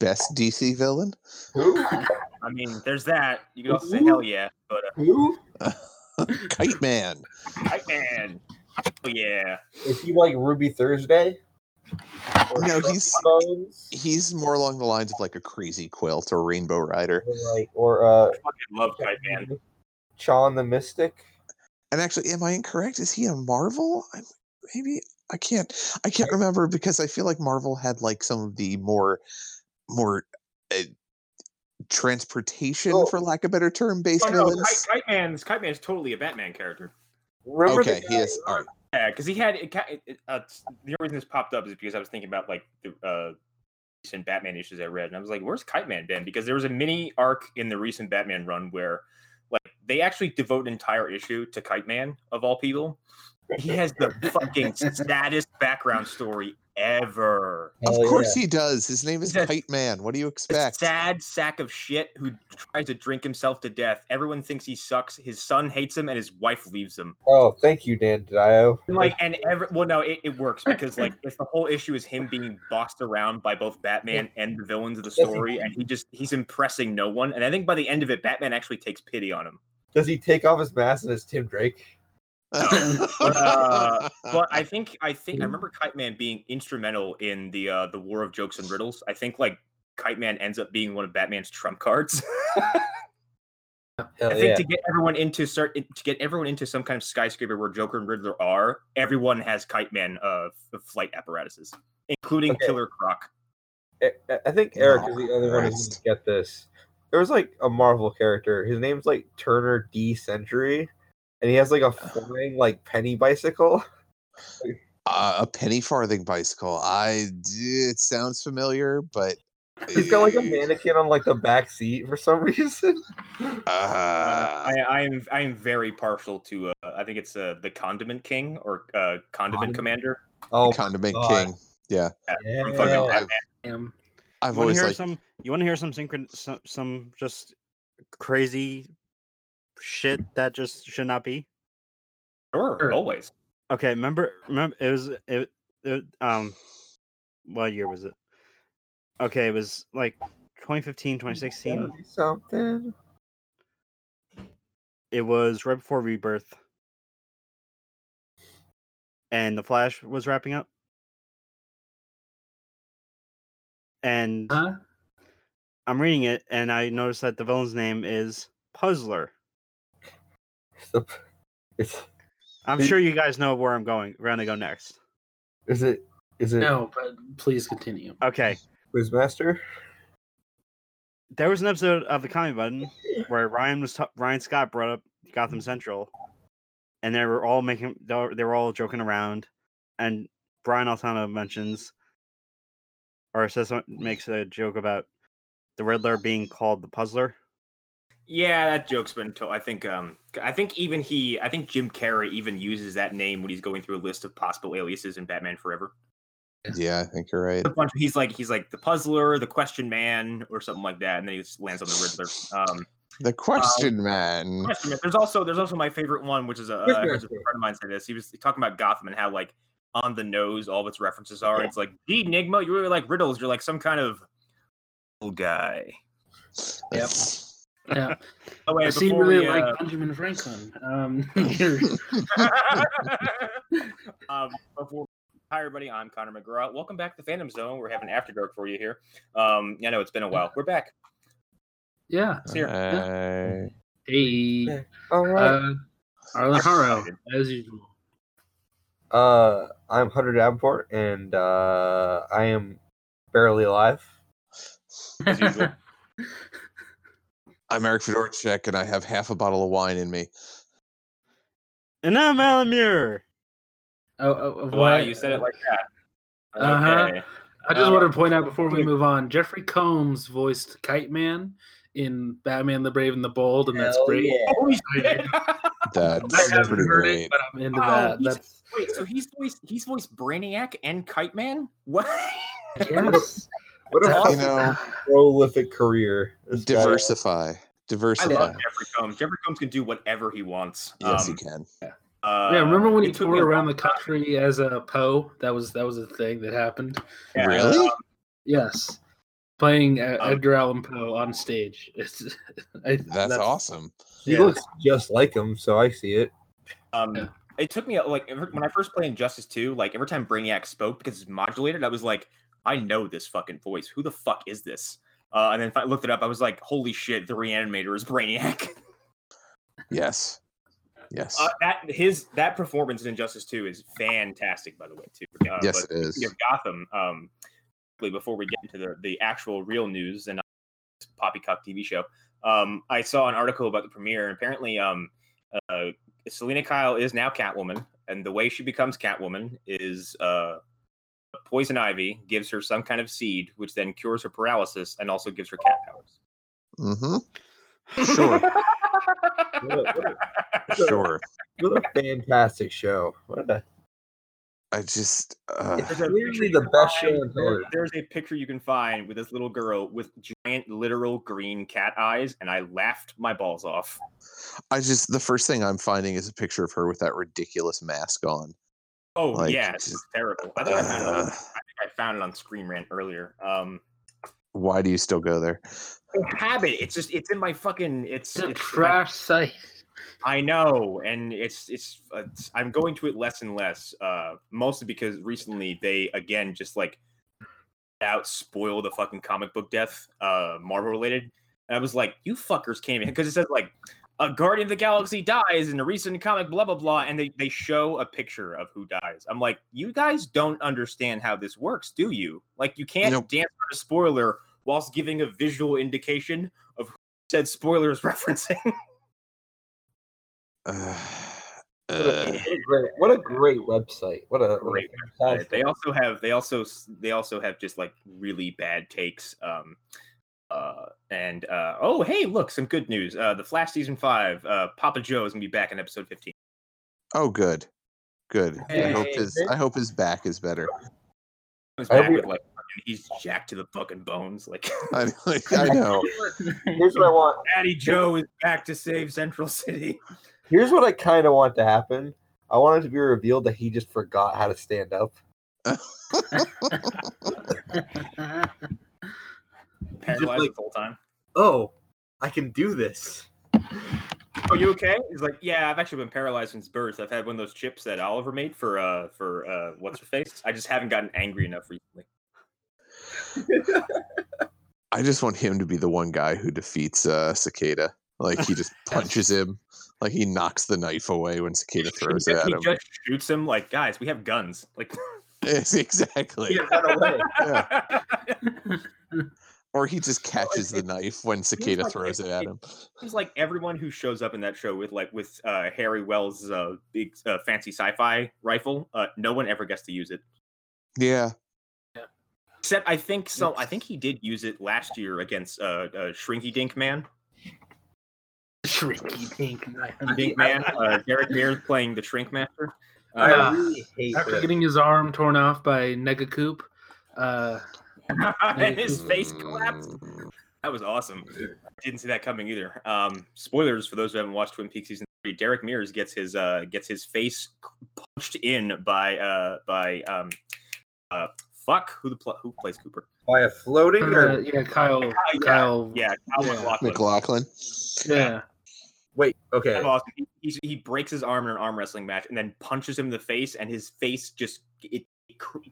you all say? Best DC villain? Who? I mean, there's that. You can also say hell yeah, but uh, Who? Kite Man. Kite Man. Oh yeah. Is he like Ruby Thursday? Or No, he's- Bones? He's more along the lines of like a crazy quilt or Rainbow Raider. Or like or uh Fucking love Kite Man. Chon the Mystic. And actually, am I incorrect? Is he a Marvel? I'm, maybe I can't. I can't remember because I feel like Marvel had like some of the more, more uh, transportation, Oh. for lack of a better term, based Oh, no, villains. Kite, Kite Man's Kite Man's totally a Batman character. Remember Okay, he is. All right. Yeah, because he had it, it, it, uh, the only reason this popped up is because I was thinking about like the uh, recent Batman issues I read, and I was like, "Where's Kite Man been?" Because there was a mini arc in the recent Batman run where, like, they actually devote an entire issue to Kite Man of all people. He has the fucking saddest background story ever. Of course yeah. he does. His name is Yes. Kite Man. What do you expect? sad sack of shit who tries to drink himself to death. Everyone thinks he sucks. His son hates him, and his wife leaves him. Oh, thank you, Dan Dio. And, like and every well no it, it works because like if the whole issue is him being bossed around by both batman and the villains of the story and he just he's impressing no one and i think by the end of it batman actually takes pity on him Does he take off his mask and it's Tim Drake? uh, but i think i think i remember kite man being instrumental in the uh the war of jokes and riddles i think like kite man ends up being one of batman's trump cards Hell I think yeah. to get everyone into start to get everyone into some kind of skyscraper where Joker and Riddler are, everyone has Kite Man uh, f- flight apparatuses, including Okay. Killer Croc. I- I think Eric Oh, is the only one who Christ. get this. There was like a Marvel character. His name's like Turner D Century, and he has like a flying like penny bicycle. uh, a penny farthing bicycle. I. It sounds familiar, but He's got like a mannequin on like the back seat for some reason. Uh, I, I am I am very partial to uh, I think it's uh, the Condiment King or uh, Condiment Condiment- Commander. Oh, Condiment God. King. Yeah, from fucking yeah. Batman. Damn. I've You want always hear like. some? You want to hear some synchron? Some, some just crazy shit that just should not be. Sure, Sure. always. Okay, remember? Remember? It was it, it. Um, what year was it? Okay, it was like 2015, 2016. something. It was right before Rebirth, and the Flash was wrapping up. And Huh? I'm reading it, and I noticed that the villain's name is Puzzler. The- It's I'm Did- sure you guys know where I'm going. We're gonna go next. is it is it No, but please continue. Okay. Quizmaster? There was an episode of the Comedy Button where Ryan was ta- Ryan Scott brought up Gotham Central, and they were all making they were, they were all joking around, and Brian Altano mentions or says makes a joke about the Riddler being called the Puzzler. Yeah, that joke's been told. I think um I think even he I think Jim Carrey even uses that name when he's going through a list of possible aliases in Batman Forever. Yeah, I think you're right. A bunch he's like he's like the puzzler, the question man, or something like that, and then he just lands on the Riddler. Um The question man. Question Man. There's also there's also my favorite one, which is a, uh, I heard yes, a friend of mine say this. He was talking about Gotham and how like on the nose all of its references are. It's like, gee, Enigma, you really like riddles. You're like some kind of guy. Yep. Yeah. Oh, wait, I seem really we, uh, like Benjamin Franklin. Um, um, before hi everybody, I'm Connor McGraw. Welcome back to Phantom Zone. We're having after dark for you here. Um, I know it's been a while. We're back. yeah. It's here. Uh, Hey, All right. uh, Arlen Haro, as usual. Uh, I'm Hunter Davenport, and uh, I am barely alive. As usual. I'm Eric Fedorchek, and I have half a bottle of wine in me. And I'm Alan Muir. Oh, oh, of wow, you said it like that. Uh-huh. Okay. I just Uh, wanted to point out before we move on, Jeffrey Combs voiced Kite Man in Batman the Brave and the Bold, and that's great. yeah. Holy I- That's I pretty heard great. it, but I'm into Oh, that. That's Wait, so he's voiced he's voiced Brainiac and Kite Man? What? yes. What a That's You know, prolific career. this guy- diversify. I Diversify. love Jeffrey Combs. Jeffrey Combs can do whatever he wants. Yes, um, you can. uh, Uh, yeah, remember when he toured around the long time. country as a Poe? That was that was a thing that happened. Yeah, Really? um, Yes, playing uh, Um, Edgar Allan Poe on stage. It's I, That's, awesome. He Yeah. looks just like him, so I see it. Um, Yeah. it took me like every, when I first played Injustice 2, like every time Brainiac spoke because it's modulated, I was like, I know this fucking voice. Who the fuck is this? Uh, and then if I looked it up, I was like, holy shit, the reanimator is Brainiac. Yes. Yes. uh, that his that performance in Injustice 2 is fantastic, by the way, too. Uh, yes, it is. of Gotham, um, quickly, before we get into the, the actual real news and not poppycock TV show, um, I saw an article about the premiere, and apparently, um, uh, Selina Kyle is now Catwoman, and the way she becomes Catwoman is uh, poison ivy gives her some kind of seed, which then cures her paralysis and also gives her cat powers. Mm-hmm. Sure. What a, what a- Sure. what a fantastic show. What a, I just. Uh, It's There's a Clearly the best find- show in there- television. There's a picture you can find with this little girl with giant, literal green cat eyes, and I laughed my balls off. I just the first thing I'm finding is a picture of her with that ridiculous mask on. Oh Like, yeah, it's terrible. I think I, found it on, Uh, I think I found it on Screen Rant earlier. Um, why do you still go there? habit. It's just it's in my fucking. It's, It's a it's trash site. I know, and it's it's, uh, it's I'm going to it less and less, uh, mostly because recently they again just like out spoil the fucking comic book death, uh, Marvel related, and I was like, you fuckers came in because it says like a Guardian of the Galaxy dies in a recent comic, blah blah blah, and they they show a picture of who dies. I'm like, you guys don't understand how this works, do you? Like, you can't Nope. dance on a spoiler whilst giving a visual indication of who said spoiler is referencing. Uh, what, uh, a, what a great, what a great website. What a Great what a fantastic- they also have they also they also have just like really bad takes um uh and uh oh hey look some good news uh the flash season five uh papa joe is gonna be back in episode 15 oh, good, good. I hope his I hope his back is better. He's back we- with like he's jacked to the fucking bones like I, I know. Here's what I want. daddy joe is back to save central city Here's what I kind of want to happen. I want it to be revealed that he just forgot how to stand up. paralyzed like- the whole time Oh, I can do this. are you okay he's like yeah i've actually been paralyzed since birth i've had one of those chips that oliver made for uh for uh what's her face i just haven't gotten angry enough recently I just want him to be the one guy who defeats uh, Cicada. Like he just punches him, like he knocks the knife away when Cicada throws it at he him. just shoots him like guys we have guns like Yes, exactly. He ran away. Or he just catches the it- knife when Cicada like throws it- it at him. Seems like everyone who shows up in that show with like with uh, Harry Wells' uh, big uh, fancy sci-fi rifle, uh, no one ever gets to use it. Yeah. Except I think so. I think he did use it last year against uh, uh Shrinky Dink Man. Shrinky dink man. Dink Man. Uh, Derek Mears playing the Shrink Master. I Uh, really hate After this. getting his arm torn off by Negacoop, uh, and his face collapsed. That was awesome. Didn't see that coming either. Um, spoilers for those who haven't watched Twin Peaks season three. Derek Mears gets his uh gets his face punched in by uh by um uh fuck who the pl- who plays Cooper. by a floating uh, or yeah, Kyle, yeah, Kyle, Yeah, Kyle Yeah. MacLachlan. yeah. wait, okay. Awesome. He, he breaks his arm in an arm wrestling match and then punches him in the face, and his face just it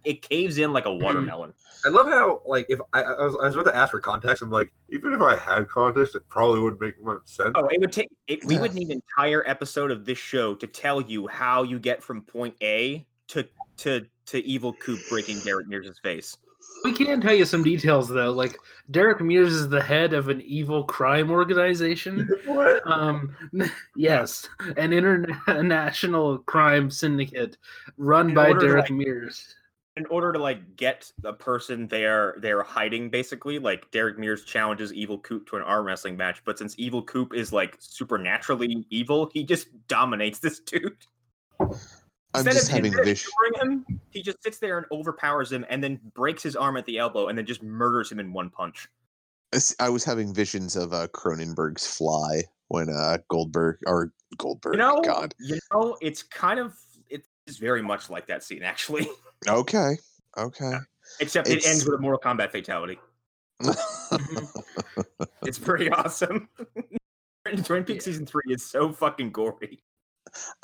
it caves in like a watermelon. I love how like if I, I was I was about to ask for context, I'm like, even if I had context, it probably wouldn't make much sense. Oh, it would take. It, we would need an entire episode of this show to tell you how you get from point A to to to evil Coop breaking Derek Mears' face. We can tell you some details though. Like Derek Mears is the head of an evil crime organization. what? Um, yes, an international crime syndicate run In by Derek like- Mears. In order to like get the person they're they're hiding, basically, like Derek Mears challenges Evil Coop to an arm wrestling match, but since Evil Coop is like supernaturally evil, he just dominates this dude. I'm Instead just of him having this. him, he just sits there and overpowers him, and then breaks his arm at the elbow, and then just murders him in one punch. I was having visions of uh, Cronenberg's Fly, when uh Goldberg or Goldberg. You know, God. you know, it's kind of it's very much like that scene actually. Okay. Okay. Except it ends with a Mortal Kombat fatality. It's pretty awesome. Twin Peaks season three is so fucking gory.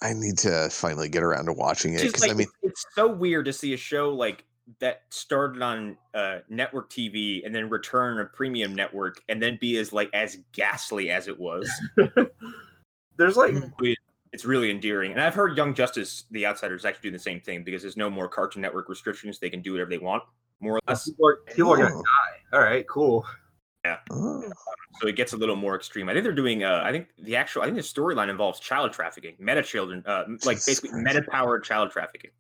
I need to finally get around to watching it because like I mean, it's, it's so weird to see a show like that started on uh, network TV and then return a premium network and then be as like as ghastly as it was. There's like It's really endearing, and I've heard Young Justice, The Outsiders, actually do the same thing because there's no more Cartoon Network restrictions; they can do whatever they want, more or less. people are, people are gonna Oh. die. All right, cool. Oh, So it gets a little more extreme. I think they're doing. Uh, I think the actual. I think the storyline involves child trafficking, meta children, uh, like basically meta powered child trafficking.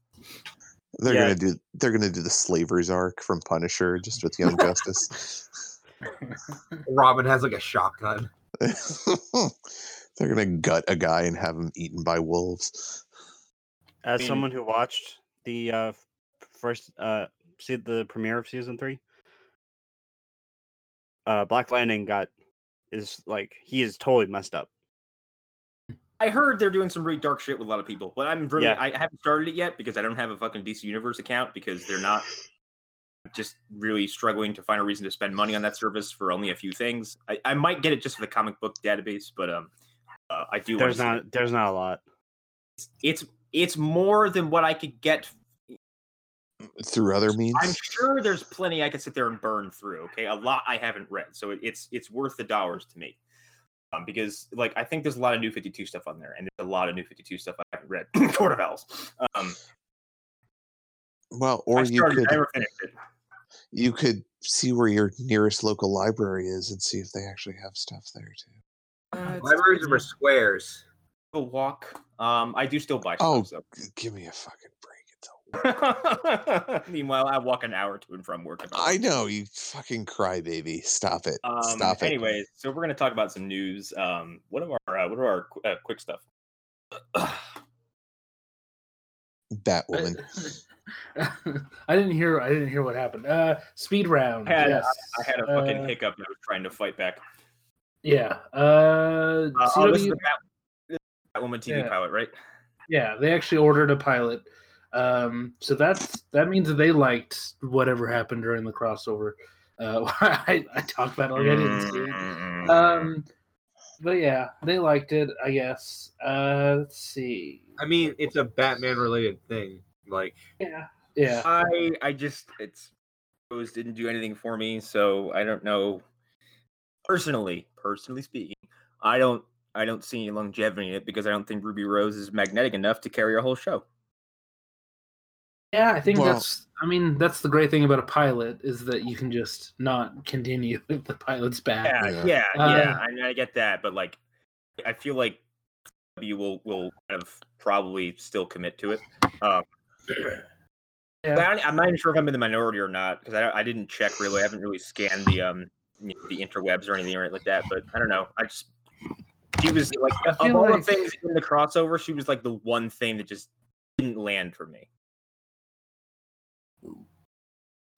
they're Yeah. gonna do they're gonna do the slavers arc from Punisher just with Young Justice. Robin has like a shotgun. they're gonna gut a guy and have him eaten by wolves. As someone who watched the uh, first uh, see the premiere of season three, uh, Black Lightning got is like he is totally messed up. I heard they're doing some really dark shit with a lot of people, but I'm really Yeah. I haven't started it yet because I don't have a fucking DC Universe account because they're not just really struggling to find a reason to spend money on that service for only a few things. I, I might get it just for the comic book database, but um, uh, I do. There's not there's not a lot. It's it's more than what I could get. Through other means, I'm sure there's plenty I could sit there and burn through. Okay, a lot I haven't read, so it, it's it's worth the dollars to me. Um, because like I think there's a lot of new 52 stuff on there, and there's a lot of new 52 stuff I haven't read. Court of Owls. Um, well, or I you could I finished it. you could see where your nearest local library is and see if they actually have stuff there too. Uh, Libraries are squares. a walk. Um, I do still buy Oh, stuff. G- Give me a fucking break. It's a So. Meanwhile, I walk an hour to and from work. about I know you fucking crybaby. Stop it. Um, Stop it. anyways, so we're gonna talk about some news. Um, what are our uh, what are our qu- uh, quick stuff? Batwoman. I didn't hear. I didn't hear what happened. Uh, speed round. I had, yes. I had a fucking Uh, hiccup I was trying to fight back. Yeah. Uh, Uh, oh, this is CW the Bat- this Batwoman TV Yeah. pilot, right? Yeah, they actually ordered a pilot. Um, so that's that means that they liked whatever happened during the crossover. Uh, I, I talked about it like I didn't see it. Mm, Um, but yeah, they liked it. I guess. Uh, let's see. I mean, it's a Batman related thing. Like, Yeah, yeah. I I just it's those didn't do anything for me, so I don't know. Personally, personally speaking, I don't I don't see any longevity in it because I don't think Ruby Rose is magnetic enough to carry a whole show. Yeah, I think Well- that's. I mean, that's the great thing about a pilot is that you can just not continue if the pilot's bad. Yeah, Yeah. yeah, Uh, yeah. I, mean, I get that, but like, I feel like you will will kind of probably still commit to it. Um, Yeah. but I don't- I'm not even sure if I'm in the minority or not because I, I didn't check really. I haven't really scanned the um you know, the interwebs or anything like that. But I don't know. I just she was like I of feel all like- the things in the crossover, she was like the one thing that just didn't land for me.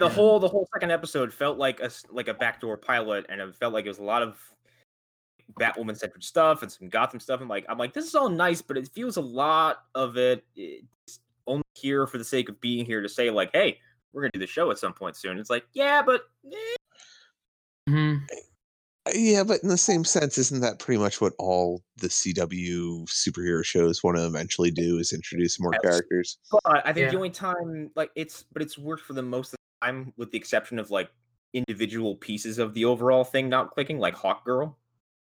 The Yeah. whole the whole second episode felt like a s- like a backdoor pilot, and it felt like it was a lot of Batwoman centered stuff and some Gotham stuff. I'm like, I'm like, this is all nice, but it feels a lot of it it's only here for the sake of being here to say like, hey, we're gonna do the show at some point soon. It's like, yeah, but eh, Mhm. Yeah, but in the same sense, isn't that pretty much what all the CW superhero shows want to eventually do? Is introduce more Yes. characters? But I think the only time, like, it's but it's worked for the most of the time, with the exception of like individual pieces of the overall thing not clicking, like Hawk Girl,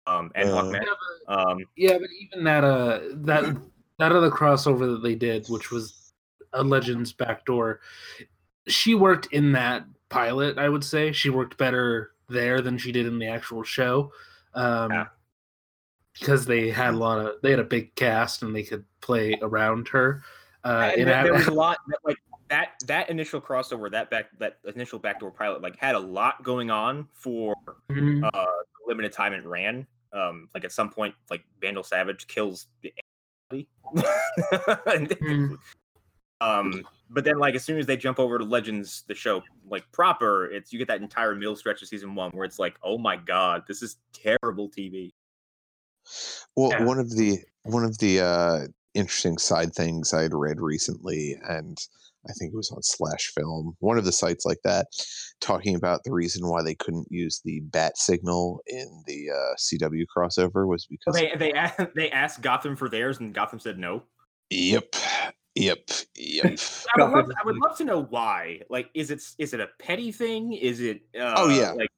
um, and Uh. Hawkman. Yeah, but- Um, Yeah, but even that uh that that other crossover that they did, which was a Legends backdoor, she worked in that pilot. I would say she worked better there than she did in the actual show, um, Yeah. because they had a lot of they had a big cast and they could play around her. Uh, and and there, I- there was a lot that, like that that initial crossover, that back that initial backdoor pilot, like had a lot going on for Mhm. uh the limited time it ran. Um, like at some point, like Vandal Savage kills the anybody. And then- Mhm. um, but then like as soon as they jump over to Legends, the show like proper, it's you get that entire middle stretch of season one where it's like, oh my god, this is terrible TV. Well, Yeah. one of the one of the uh, interesting side things I had read recently, and I think it was on Slash Film, one of the sites like that, talking about the reason why they couldn't use the bat signal in the uh, CW crossover was because They they asked, they asked Gotham for theirs, and Gotham said no. yep, yep, yep. I would, love, I would love to know why. Like, is it is it a petty thing? Is it? Uh, Oh, yeah. Like,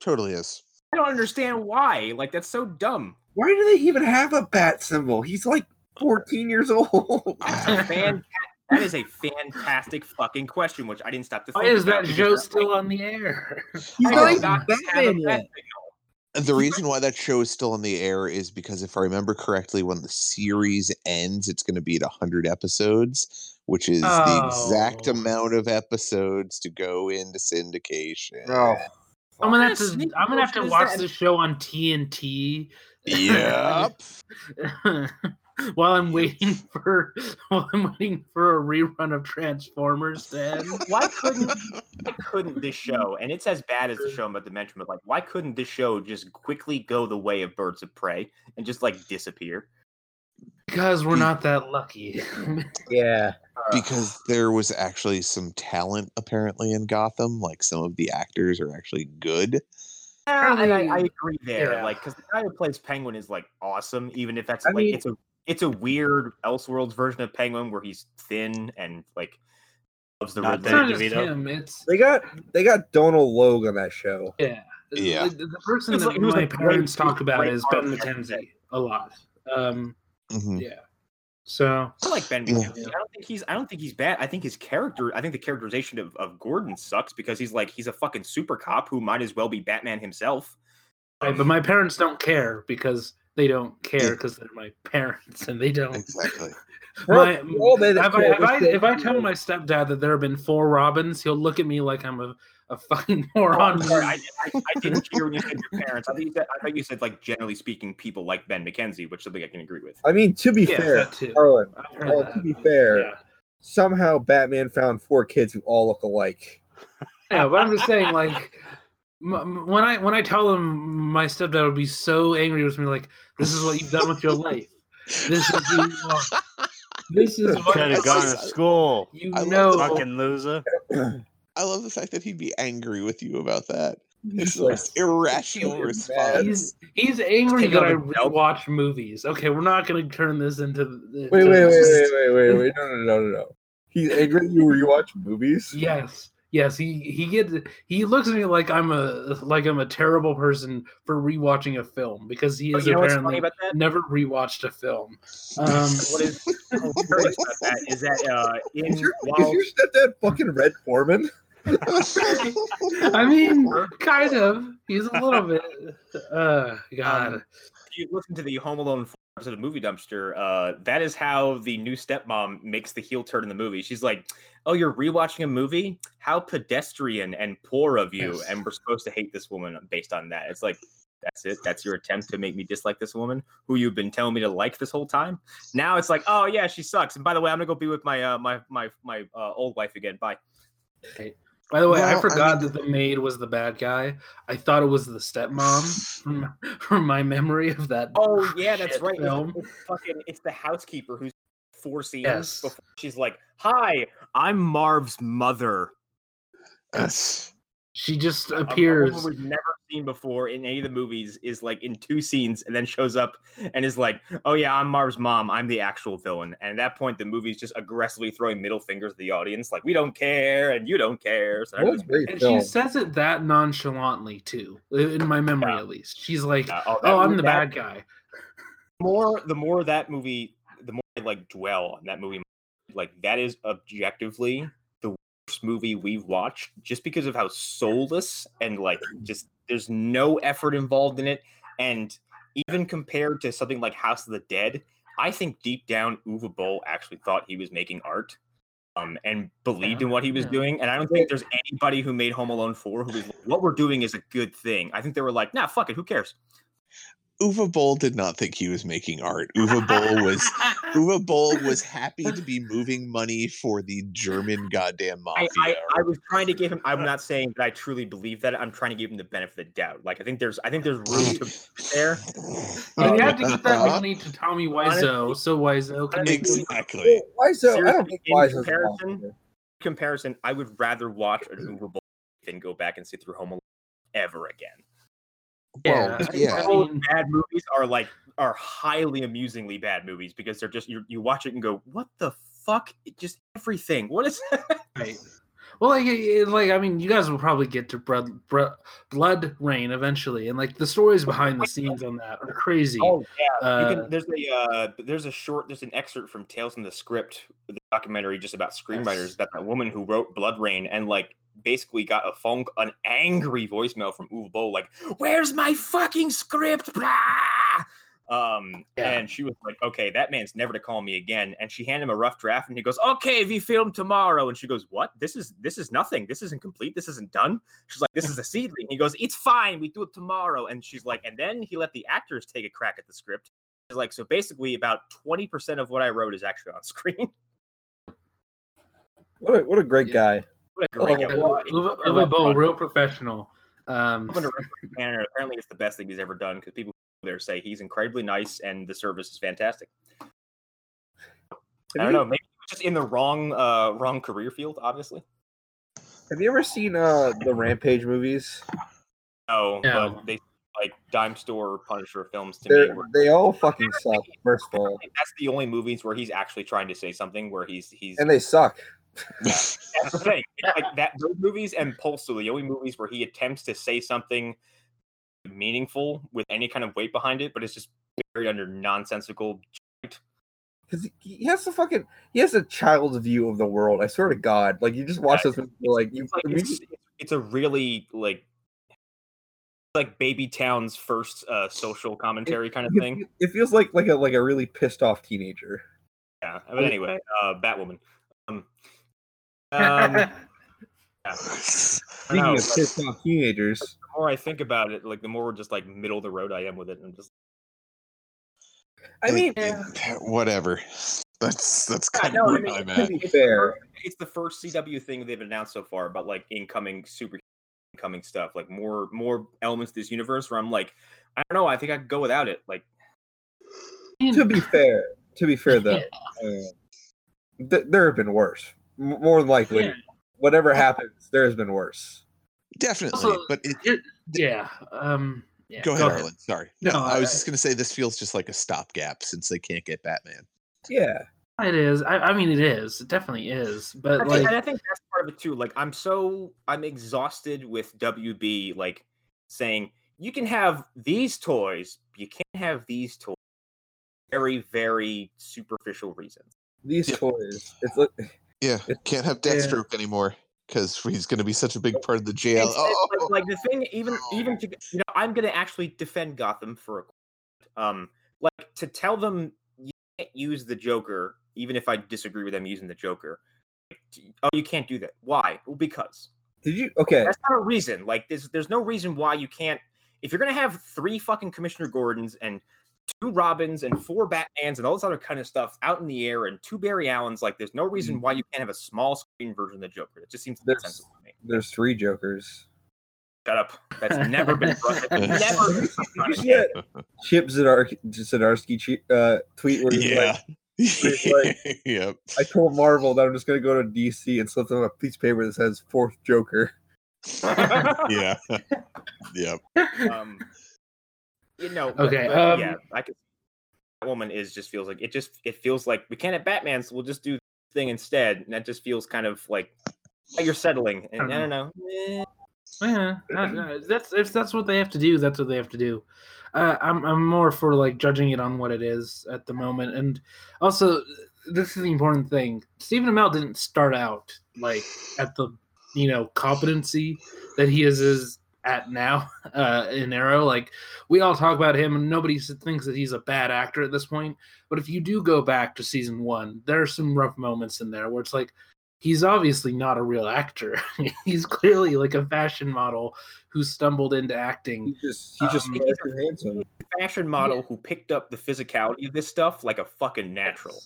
totally is. I don't understand why. Like, that's so dumb. Why do they even have a bat symbol? He's like 14 years old. That's a fan- that is a fantastic fucking question, which I didn't stop to think. Why think is that about because show still on the air? He's not not have a Batman bat yet. The reason why that show is still on the air is because if I remember correctly, when the series ends, it's going to be at 100 episodes, which is the exact Oh. amount of episodes to go into syndication. Oh, I'm gonna have to. I'm gonna have to watch that? the show on TNT. Yep. while I'm waiting for while I'm waiting for a rerun of Transformers. Then Why couldn't why couldn't this show, and it's as bad as the show I'm about to mention, but like, why couldn't this show just quickly go the way of Birds of Prey and just like disappear? because we're not that lucky. yeah. Uh. because there was actually some talent apparently in Gotham. Like some of the actors are actually good. Yeah, and I, I agree there. yeah. Like, because the guy who plays Penguin is like awesome, even if that's I like mean- it's a it's a weird Elseworlds version of Penguin where he's thin and like loves the Not red it's not Danny just DeVito. him. It's They got they got Donald Logue on that show. yeah. Yeah. The, the person It's that like- it was my like great- parents talk about great is Ben art. McKenzie a lot. Um, Mhm. yeah. So I like Ben Yeah. McKenzie. I don't think he's I don't think he's bad. I think his character, I think the characterization of, of Gordon sucks because he's like he's a fucking super cop who might as well be Batman himself. right, but my parents don't care because they don't care because they're my parents and they don't. Exactly. My, Well, they- if, I, yeah, if, I, if I tell my stepdad that there have been four Robins, he'll look at me like I'm a, a fucking oh, moron. I'm sorry, I, I, I didn't hear when you said your parents. I thought you said, I thought you said like generally speaking, people like Ben McKenzie, which is something I can agree with. I mean, to be Yeah, fair, that too. Harlan, I've heard oh, that. to be fair, Yeah. somehow Batman found four kids who all look alike. yeah, but I'm just saying, like, m- m- when I when I tell him my stepdad would be so angry with me, like, this is what you've done with your life. This is who you are. This is what Could have gone to school. you I know. Fucking loser. I love the fact that he'd be angry with you about that. It's He's the most irrational feeling response. He's he's angry that I the belt. rewatch movies. Okay, we're not going to turn this into. into Wait, wait, wait, wait, wait, wait, wait. No, no, no, no, no. He's angry that you rewatch movies? Yes, yes. He he gets he looks at me like I'm a like I'm a terrible person for rewatching a film because he But is you know what's funny apparently never rewatched a film. Um, What is hilarious about that is that uh, in Is your, is your stepdad fucking Red Foreman? I mean, kind of. He's a little bit. Uh, God. Um, you listen to the Home Alone 4 episode of Movie Dumpster, uh, that is how the new stepmom makes the heel turn in the movie. She's like, "Oh, you're rewatching a movie? How pedestrian and poor of you!" Yes. And we're supposed to hate this woman based on that. It's like, that's it. That's your attempt to make me dislike this woman who you've been telling me to like this whole time. Now it's like, oh yeah, she sucks. And by the way, I'm gonna go be with my uh, my my my uh, old wife again. Bye. By the way, I Well, I forgot mean- that the maid was the bad guy. I thought it was the stepmom from, from my memory of that. Oh yeah, that's shit right. It's, Film. it's fucking it's the housekeeper who's four scenes Yes. before she's like, "Hi, I'm Marv's mother." Yes. She just A- a woman appears. we've never seen before in any of the movies is like in two scenes and then shows up and is like, "Oh yeah, I'm Marv's mom. I'm the actual villain." And at that point, the movie's just aggressively throwing middle fingers at the audience, like, "We don't care and you don't care." So That was And film. she says it that nonchalantly too, in my memory Yeah. at least. She's like, Uh, oh, "Oh, I'm mo- the that- bad guy." more the more that movie the more I like dwell on that movie like that is objectively the worst movie we've watched just because of how soulless and like just there's no effort involved in it. And even compared to something like House of the Dead I think deep down Uwe Boll actually thought he was making art um and believed Yeah, in what he was yeah. doing. And I don't think there's anybody who made Home Alone 4 who was like, what we're doing is a good thing. I think they were like nah fuck it. Who cares Uwe Boll did not think he was making art. Uwe Boll was Uwe Boll was happy to be moving money for the German goddamn I, mafia. I, I was trying to give him. I'm not saying that I truly believe that. I'm trying to give him the benefit of the doubt. Like I think there's, I think there's room to there. And you had to get that Uh-huh. money to Tommy Wiseau, so Wiseau can exactly. Why so? I don't think in why so. comparison- Comparison, I would rather watch an Uwe Boll than go back and sit through Home Alone ever again. Well, Yeah, yeah. I bad movies are like are highly amusingly bad movies because they're just you you watch it and go, what the fuck? It just everything. What is Right. Well, like, it- it- like I mean, you guys will probably get to blood, Blood, BloodRayne eventually, and like the stories behind the scenes on that are crazy. Oh yeah, Uh, you can, there's a uh, there's a short there's an excerpt from Tales from the Script, the documentary just about screenwriters Yes. about that woman who wrote Blood Rain and like basically got a phone an angry voicemail from Uwe Boll like, "Where's my fucking script?" Blah! Um, Yeah. and she was like, "Okay, that man's never to call me again." And she handed him a rough draft, and he goes, "Okay, we film tomorrow." And she goes, "What? This is this is nothing. This isn't complete. This isn't done." She's like, "This is a seedling." He goes, "It's fine. We do it tomorrow." And she's like, and then he let the actors take a crack at the script. She's like, so basically, about twenty percent of what I wrote is actually on screen. What a, what a great Yeah. guy. What a great Oh, guy. Well, Uwe he's a Uwe Boll, real professional. Um, opened a restaurant in Canada. Apparently, it's the best thing he's ever done because people there say he's incredibly nice and the service is fantastic. I don't you- know. Maybe he was just in the wrong uh wrong career field. Obviously, Have you ever seen uh the Rampage movies? no, No. but they like dime store Punisher films to They me. were- they all fucking suck. First of all, That's the only movies where he's actually trying to say something. Where he's he's and they suck. That's the thing. It's like that those movies and Pulse are the only movies where he attempts to say something meaningful with any kind of weight behind it, but it's just buried under nonsensical. Because he has a fucking he has a child's view of the world. I swear to God, like you just watch this movie, like you. It's like it's, it's a really like like Baby Town's first uh, social commentary kind of it, thing. it feels like like a like a really pissed off teenager. Yeah, but anyway, uh, Batwoman. Um, um, yeah. I Speaking know, of pissed off teenagers, the more I think about it, like the more just like middle of the road I am with it, and I'm just I mean, whatever. That's that's Yeah, kind no, of I where mean, I'm to at. be it's fair, it's the first CW thing they've announced so far about like incoming super incoming stuff, like more more elements to this universe. Where I'm like, I don't know, I think I could go without it. Like, to be fair, to be fair though, uh, th- there have been worse. M- more than likely, Yeah. whatever happens, there has been worse. Definitely, Also, but it, It- yeah. Um, yeah, go ahead, Arlen. Sorry. No, No, I was just gonna say this feels just like a stopgap since they can't get Batman. Yeah, It is. I, I mean, it is. It definitely is. But I think, like, and I think that's part of it too. Like, I'm so I'm exhausted with WB like saying you can have these toys, you can't have these toys. Very, very superficial reasons. these Yeah. toys. It's like Yeah, can't have yeah. Deathstroke anymore because he's gonna be such a big part of the jail. It's- it's Oh, like, like the thing, even even to you know, I'm gonna actually defend Gotham for a um like to tell them you can't use the Joker, even if I disagree with them using the Joker. Oh, you can't do that. Why? Well, because did you? Okay, that's not a reason. Like there's there's no reason why you can't. If you're gonna have three fucking Commissioner Gordons and two Robins and four Batmans and all this other kind of stuff out in the air and two Barry Allens, like there's no reason why you can't have a small screen version of the Joker. It just seems to There's- sense to me. there's three Jokers. Shut up. That's never been brought. That's never. been. Yeah. Chip Zdarsky, Zdarsky uh, tweet where he's yeah. like, like- yep. I told Marvel that I'm just gonna go to DC and slip them a piece of paper that says fourth Joker. Yeah. yep. um, you know. Okay, but um, yeah, I could. That woman is just feels like it. Just it feels like we can't have Batman, so we'll just do this thing instead, and that just feels kind of like like you're settling. And I don't know. Eh, yeah, uh, uh, that's if that's what they have to do, that's what they have to do. Uh, I'm I'm more for like judging it on what it is at the moment, and also this is the important thing. Stephen Amell didn't start out like at the you know competency that he is is at now uh, in Arrow. Like we all talk about him, and nobody thinks that he's a bad actor at this point. But if you do go back to season one, there are some rough moments in there where it's like, he's obviously not a real actor. he's clearly like a fashion model who stumbled into acting. He just he just Um, makes it handsome. Fashion model who picked up the physicality of this stuff like a fucking natural.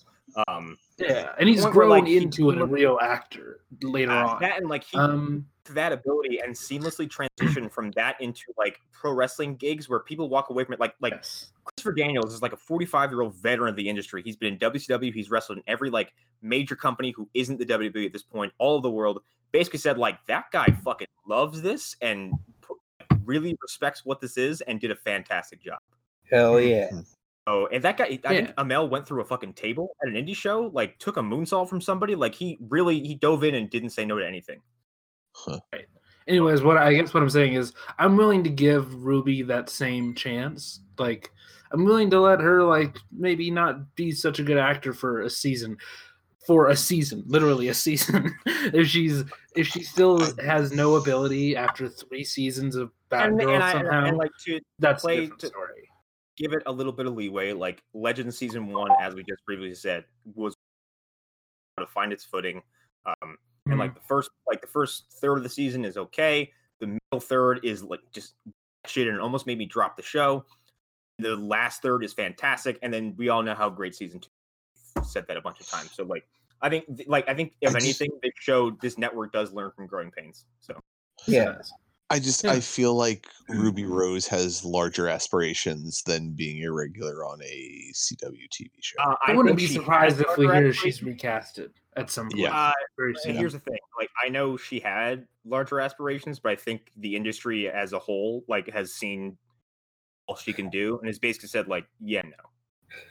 Um, Yeah, and he's point where, grown like, into he a real actor later uh, on. that and like he Um, to that ability and seamlessly transition from that into like pro wrestling gigs where people walk away from it like like yes. Christopher Daniels is like a 45 year old veteran of the industry. He's been in WCW. He's wrestled in every like major company who isn't the WWE at this point, all of the world. Basically said like that guy fucking loves this and really respects what this is and did a fantastic job. Hell yeah. Oh, and that guy, I Yeah. think Amell went through a fucking table at an indie show, like took a moonsault from somebody. Like he really he dove in and didn't say no to anything. Right. Anyways, what I guess what I'm saying is I'm willing to give Ruby that same chance. Like I'm willing to let her like maybe not be such a good actor for a season. For a season, literally a season. if she's if she still has no ability after three seasons of And, Batgirl and, and, somehow, and like to that's a play different to- story. Give it a little bit of leeway. Like Legend season one, as we just previously said, was to find its footing. Um, and like the first, like the first third of the season is okay. The middle third is like just shit, and it almost made me drop the show. The last third is fantastic, and then we all know how great season two. Said that a bunch of times. So like, I think, like, I think if anything, this show, this network does learn from growing pains. So Yeah. I just Yeah. I feel like Ruby Rose has larger aspirations than being irregular on a CW TV show. uh, I wouldn't be surprised if we hear she's aspirations. recasted at some point. Yeah. Uh, very And here's the thing like i know she had larger aspirations but i think the industry as a whole like has seen all she can do and has basically said like yeah no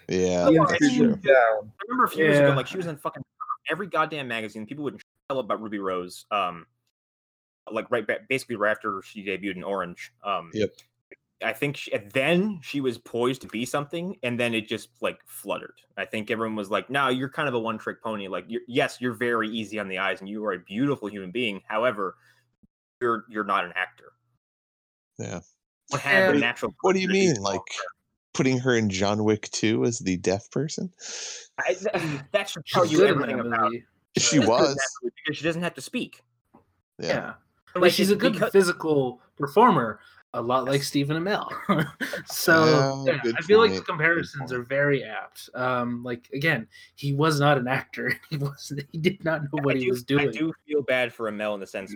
Yeah, Yeah, true. i remember a few years ago like she was in fucking every goddamn magazine people wouldn't tell about ruby rose um like right back basically right after she debuted in orange um Yep. I think she, then she was poised to be something, and then it just like fluttered. I think everyone was like, "No, you're kind of a one-trick pony. Like, you're, yes, you're very easy on the eyes, and you are a beautiful human being. However, you're you're not an actor. Yeah. You have a And- natural. What do you mean? Like talk. putting her in John Wick 2 as the deaf person? I, th- that should tell you good in everything about. She was. because she doesn't have to speak. Yeah. Yeah. Like, Like she's a good because- physical performer, a lot like Stephen Amell. so Yeah, yeah, I feel like the point, good comparisons are very apt. Um, like again, he was not an actor. He was he did not know what I he do, was doing. I do feel bad for Amell in the sense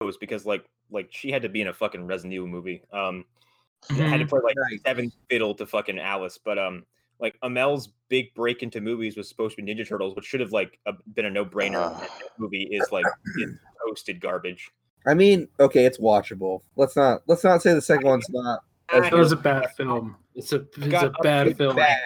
because, because like like she had to be in a fucking Resident Evil movie. Um, had to Mhm. play like Nice. seventh fiddle to fucking Alice, but um, like Amell's big break into movies was supposed to be Ninja Turtles, which should have like a, been a no brainer. That movie is like is toasted garbage. I mean, okay, it's watchable. Let's not let's not say the second one's not. It was a bad film. It's a it's got a bad to film. bad.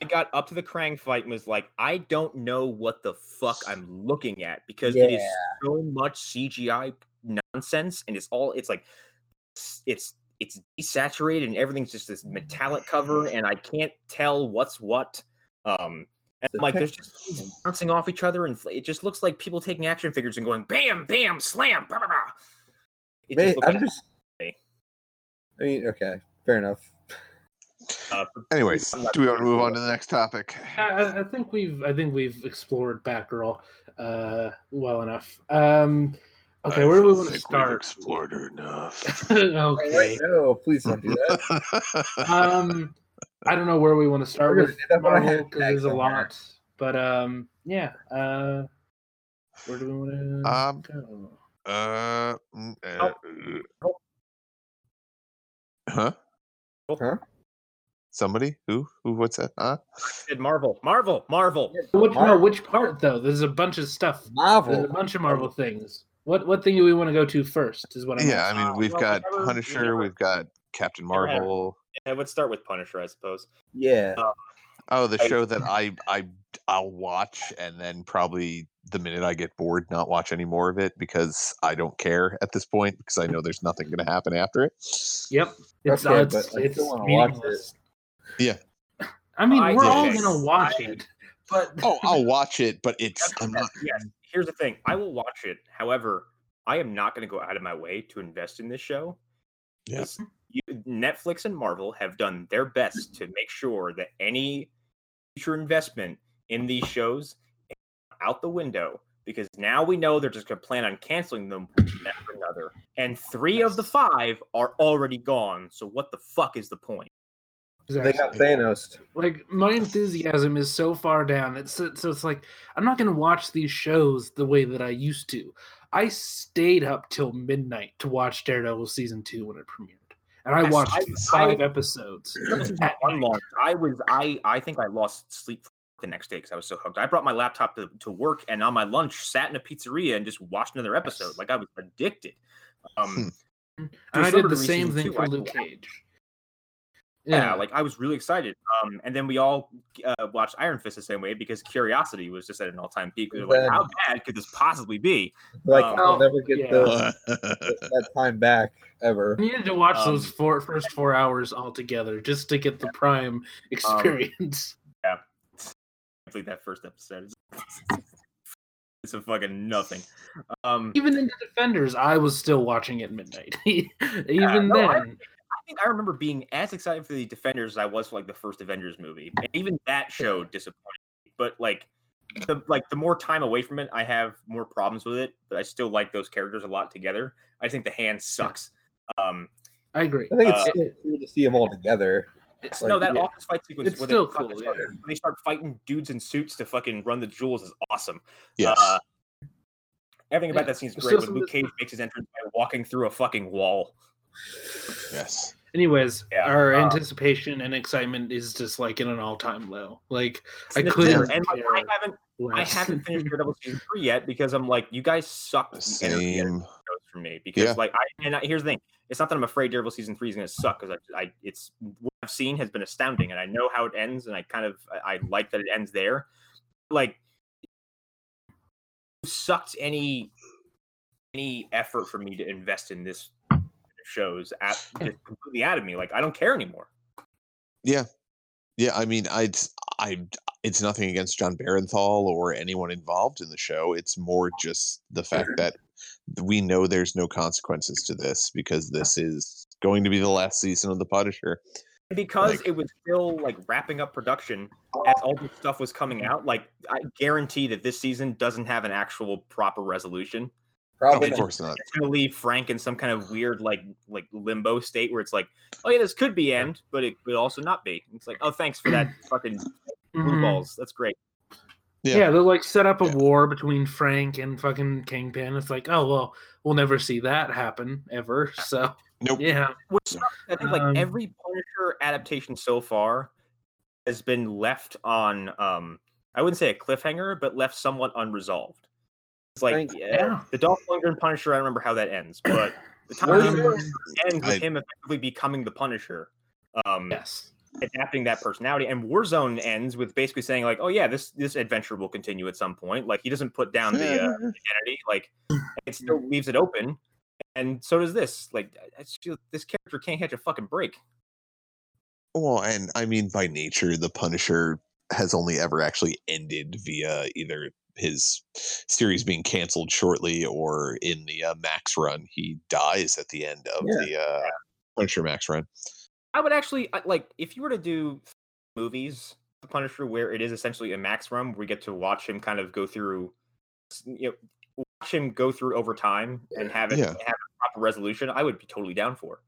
I got up to the Krang fight and was like, I don't know what the fuck I'm looking at because Yeah. it is so much CGI nonsense and it's all it's like it's it's desaturated and everything's just this metallic cover and I can't tell what's what. Um and The like tech- there's just bouncing off each other and fl- it just looks like people taking action figures and going bam bam slam blah, blah, blah. It May- just I'm like, just. I mean, okay, fair enough. uh, Anyways, do we want to move on to the next topic? I, I- I think we've I think we've explored Batgirl uh, well enough. Um, okay, where do we want to start? explored her enough. okay. No, please don't do that. um i don't know where we want to start with gonna end up on a marvel because there's a somewhere. lot but um yeah uh where do we want to Um, go Uh, mm, uh, Oh. huh? Huh? Somebody? Who? Who? What's that? Huh? said Marvel, Marvel, Marvel. which, no, which part though there's a bunch of stuff Marvel, there's a bunch of marvel things what what thing do we want to go to first is what i'm Yeah, I mean, Uh, we've well, got whenever- Punisher, whenever- we've got Captain Marvel. Yeah, let's start with Punisher, I suppose. Yeah. Oh, the I- show that I I I'll watch and then probably the minute I get bored, not watch any more of it because I don't care at this point because I know there's nothing going to happen after it. yep it's Okay, uh, it's, but it's still it. Yeah. i mean I we're did. all gonna watch I- it but Oh, I'll watch it, but it's I'm not. yes. Here's the thing: I will watch it. However, I am not going to go out of my way to invest in this show. Yeah. Netflix and Marvel have done their best to make sure that any future investment in these shows out the window because now we know they're just going to plan on canceling them after another. And three of the five are already gone. So what the fuck is the point? They got Thanos. like my enthusiasm is so far down. It's so so it's like I'm not gonna watch these shows the way that I used to. I stayed up till midnight to watch Daredevil season two when it premiered, and I Yes, watched I- five I- episodes. One long. I was I I think I lost sleep the next day because I was so hooked. I brought my laptop to, to work and on my lunch sat in a pizzeria and just watched another episode. Like I was addicted. Um, and to a I certain did the same thing two, for I Luke think- Cage. Yeah, like I was really excited. Um, and then we all uh, watched Iron Fist the same way because curiosity was just at an all time peak. We were like, how bad could this possibly be? Like Um, I'll never get yeah. the, that time back ever. I needed to watch those Um, four first four hours all together just to get the Prime experience. I believe that first episode it's a fucking nothing. Um, Even in the Defenders, I was still watching at midnight. Even no, then, I- I think I remember being as excited for the Defenders as I was for like the first Avengers movie, and even that show disappointed me. But like the like the more time away from it, I have more problems with it. But I still like those characters a lot together. I think the hand sucks. Um, I agree. I think it's Uh, still cool to see them all together. it's, Like, no, that yeah. office fight sequence It's where still they, cool, start- yeah. when they start fighting dudes in suits to fucking run the jewels is awesome. yes. Uh, everything about Yeah, that scene is great. When Luke Cage makes his entrance by walking through a fucking wall. yes. Anyways, Yeah, our uh, anticipation and excitement is just like in an all-time low. Like I couldn't and like, I haven't I haven't finished Daredevil season three yet because I'm like, you guys suck. the energy out of Same. for me because Yeah. like I and I, here's the thing, it's not that I'm afraid Daredevil season three is going to suck because I, I it's what I've seen has been astounding and I know how it ends and I kind of I, I like that it ends there. Like sucked any any effort for me to invest in this shows at just completely out of me. Like I don't care anymore. Yeah. Yeah, I mean, I'd I it's nothing against Jon Bernthal or anyone involved in the show. It's more just the fact that we know there's no consequences to this because this is going to be the last season of The Punisher. because Like- it was still like wrapping up production as all this stuff was coming mm-hmm. out like i guarantee that this season doesn't have an actual proper resolution Probably of not. course not. it's going to leave frank in some kind of weird like like limbo state where it's like oh yeah this could be end but it could also not be it's like oh thanks for that fucking blue Mhm. balls that's great Yeah. Yeah. they'll like set up a Yeah. war between Frank and fucking Kingpin. It's like, oh well, we'll never see that happen ever. So Nope. yeah, which sucks. i think like Um, every punisher adaptation so far has been left on um i wouldn't say a cliffhanger but left somewhat unresolved it's like Thank- yeah, yeah. the Dolph Lundgren Punisher. I don't remember how that ends, but the time Where's ends with I- him effectively becoming the Punisher, um, yes, adapting that personality. And Warzone ends with basically saying like, "Oh yeah, this this adventure will continue at some point." Like he doesn't put down the uh, identity, like it still leaves it open. And so does this. Like I just feel this character can't catch a fucking break. Well, and I mean, by nature, the Punisher has only ever actually ended via either his series being canceled shortly or in the uh, Max run. He dies at the end of Yeah. the uh, Punisher Max run. I would actually like if you were to do movies, The Punisher, where it is essentially a max run, where we get to watch him kind of go through, you know, watch him go through over time and have it Yeah. have a proper resolution. I would be totally down for.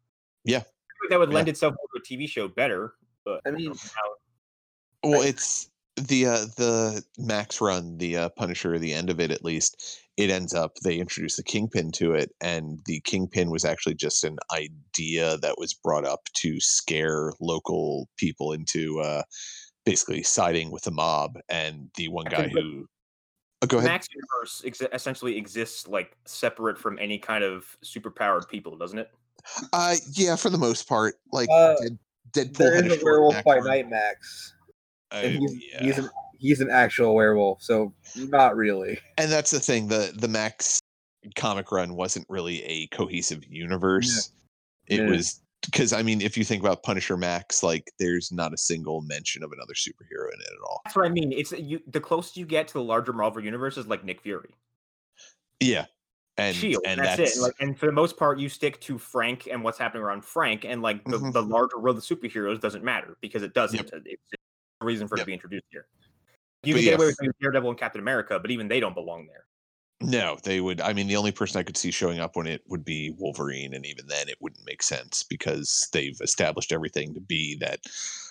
Yeah. I think that would Yeah. lend itself to a TV show better. But I mean, know how- Well, it's the uh, the Max run, the uh, Punisher, the end of it at least. It ends up they introduce the Kingpin to it, and the Kingpin was actually just an idea that was brought up to scare local people into uh, basically siding with the mob. And the one guy who oh, go ahead. Max universe ex- essentially exists like separate from any kind of superpowered people, doesn't it? Uh, yeah, for the most part, like Uh, Dead, Deadpool There had is a a werewolf by night, Max. And he's, yeah. he's an he's an actual werewolf, so not really. and that's the thing the the max comic run wasn't really a cohesive universe it Yeah. was because i mean if you think about punisher max like there's not a single mention of another superhero in it at all That's what I mean. It's you. The closest you get to the larger Marvel universe is like Nick Fury. yeah and Shield, and that's, that's, it. Like, and for the most part, you stick to Frank and what's happening around Frank, and like the, Mhm. the larger world of superheroes doesn't matter because it doesn't. Yep. It's just a reason for it to be introduced here. You But can get yeah, away with Daredevil and Captain America, but even they don't belong there. No, they would. I mean, the only person I could see showing up when it would be Wolverine, and even then, it wouldn't make sense because they've established everything to be that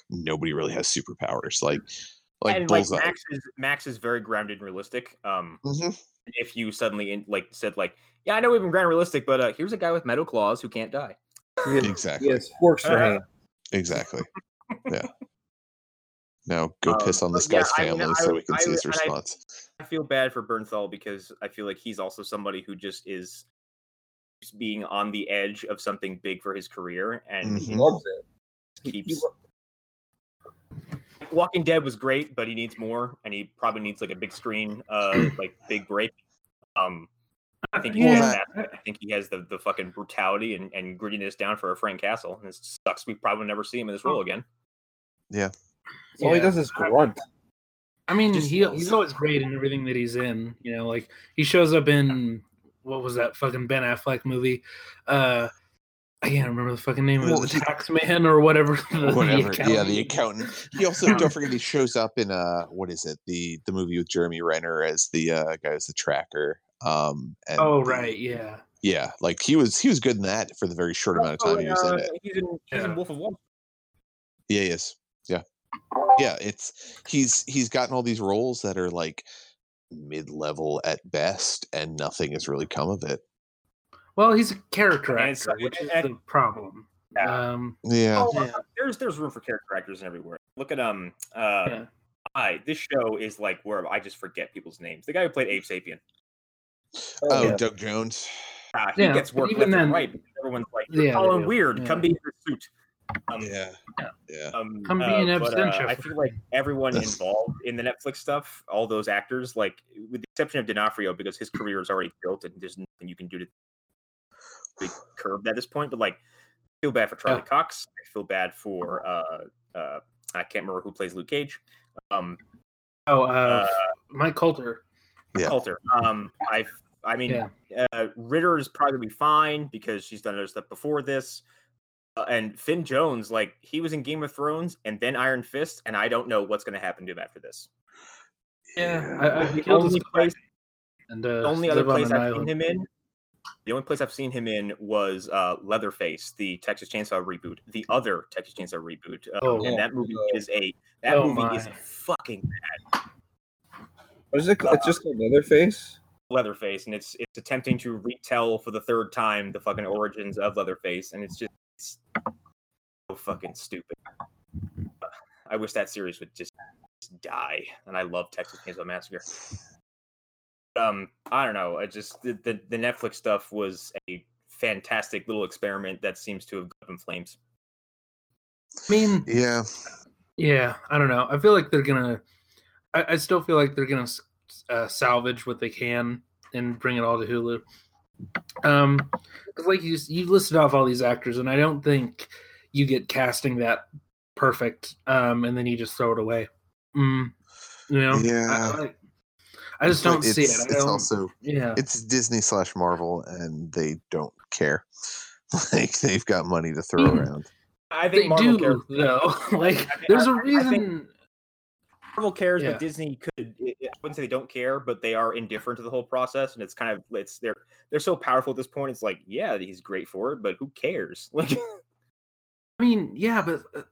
nobody really has superpowers. Like, like and like Max is Max is very grounded and realistic. Um, Mhm. if you suddenly in, like said like, yeah, I know we've been grounded realistic, but uh, here's a guy with metal claws who can't die. Exactly. he has forks for Uh-huh. Exactly. yeah. Now go Um, piss on this but yeah, guy's I mean, family I so we can I see his I- response. I feel bad for Bernthal because I feel like he's also somebody who just is being on the edge of something big for his career and He Mhm. loves it. He- he keeps. Walking Dead was great, but he needs more, and he probably needs like a big screen, uh, like big break. Um, I think he Yeah. has that. I think he has the, the fucking brutality and, and grittiness down for a Frank Castle. And it sucks. We probably never see him in this role again. All he Yeah. does is grunt. I mean, Just he he's always great in everything that he's in. You know, like he shows up in what was that fucking Ben Affleck movie? Uh I can't remember the fucking name of Well, it, the he- tax man or whatever. the- the Whatever. yeah, the accountant. He also don't forget he shows up in uh what is it? The the movie with Jeremy Renner as the uh guy as the tracker. Um and Oh the- right, yeah. Yeah, like he was he was good in that for the very short amount of Oh, time he was in uh, it. He's in, he's in Wolf of Wall Yeah, he is. Yeah. Yeah, it's he's he's gotten all these roles that are like mid-level at best and nothing has really come of it. Well, he's a character And it's- actor, which is and- the problem. Yeah. Um, Yeah. Oh, Yeah. there's there's room for character actors everywhere. Look at um uh Yeah. I this show is like where I just forget people's names. The guy who played Abe Sapien. Oh, yeah. Doug Jones. Uh, he Yeah, gets but work even left then- right because everyone's like, You're Yeah, they Colin. Weird, Yeah. come be in your suit. Um, Yeah. Yeah. Yeah. um, Come be uh, an but, uh, absentia I feel like everyone involved in the Netflix stuff, all those actors, like with the exception of D'Onofrio, because his career is already built and there's nothing you can do to be curbed at this point. But like, I feel bad for Charlie Yeah. Cox. I feel bad for uh, uh, I can't remember who plays Luke Cage. Um, oh, uh, uh, Mike Colter. Yeah. Colter. Um, I, I mean, Yeah. uh, Ritter is probably fine because she's done other stuff before this. Uh, and Finn Jones, like he was in Game of Thrones and then Iron Fist, and I don't know what's going to happen to him after this. Yeah, I, I The killed only place, and uh, the only other place I've island. seen him in, the only place I've seen him in was uh, Leatherface, the Texas Chainsaw reboot, the other Texas Chainsaw reboot, um, Oh. and that movie Oh. is a that Oh movie is my. fucking What is it? It's just called Leatherface. Leatherface, and it's it's attempting to retell for the third time the fucking origins of Leatherface, and it's just it's so fucking stupid. I wish that series would just, just die, and I love Texas Chainsaw Massacre. Um, I don't know. I just the, the the Netflix stuff was a fantastic little experiment that seems to have gone up in flames. I mean, Yeah. yeah, I don't know. I feel like they're gonna. I, I still feel like they're gonna uh, salvage what they can and bring it all to Hulu. Um, because like you you listed off all these actors, and I don't think you get casting that perfect, um, and then you just throw it away. Mm, you know, Yeah. I, I, I just don't see it. it's, I it's don't, also yeah. it's Disney slash Marvel and they don't care. Like they've got money to throw Mm. around. I They think Marvel do cares. though. like, I- there's a I- I think- reason. Marvel cares, Yeah. but Disney could. I I wouldn't say they don't care, but they are indifferent to the whole process, and it's kind of it's they're they're so powerful at this point. It's like, yeah, he's great for it, but who cares? Like, I mean, yeah, but uh,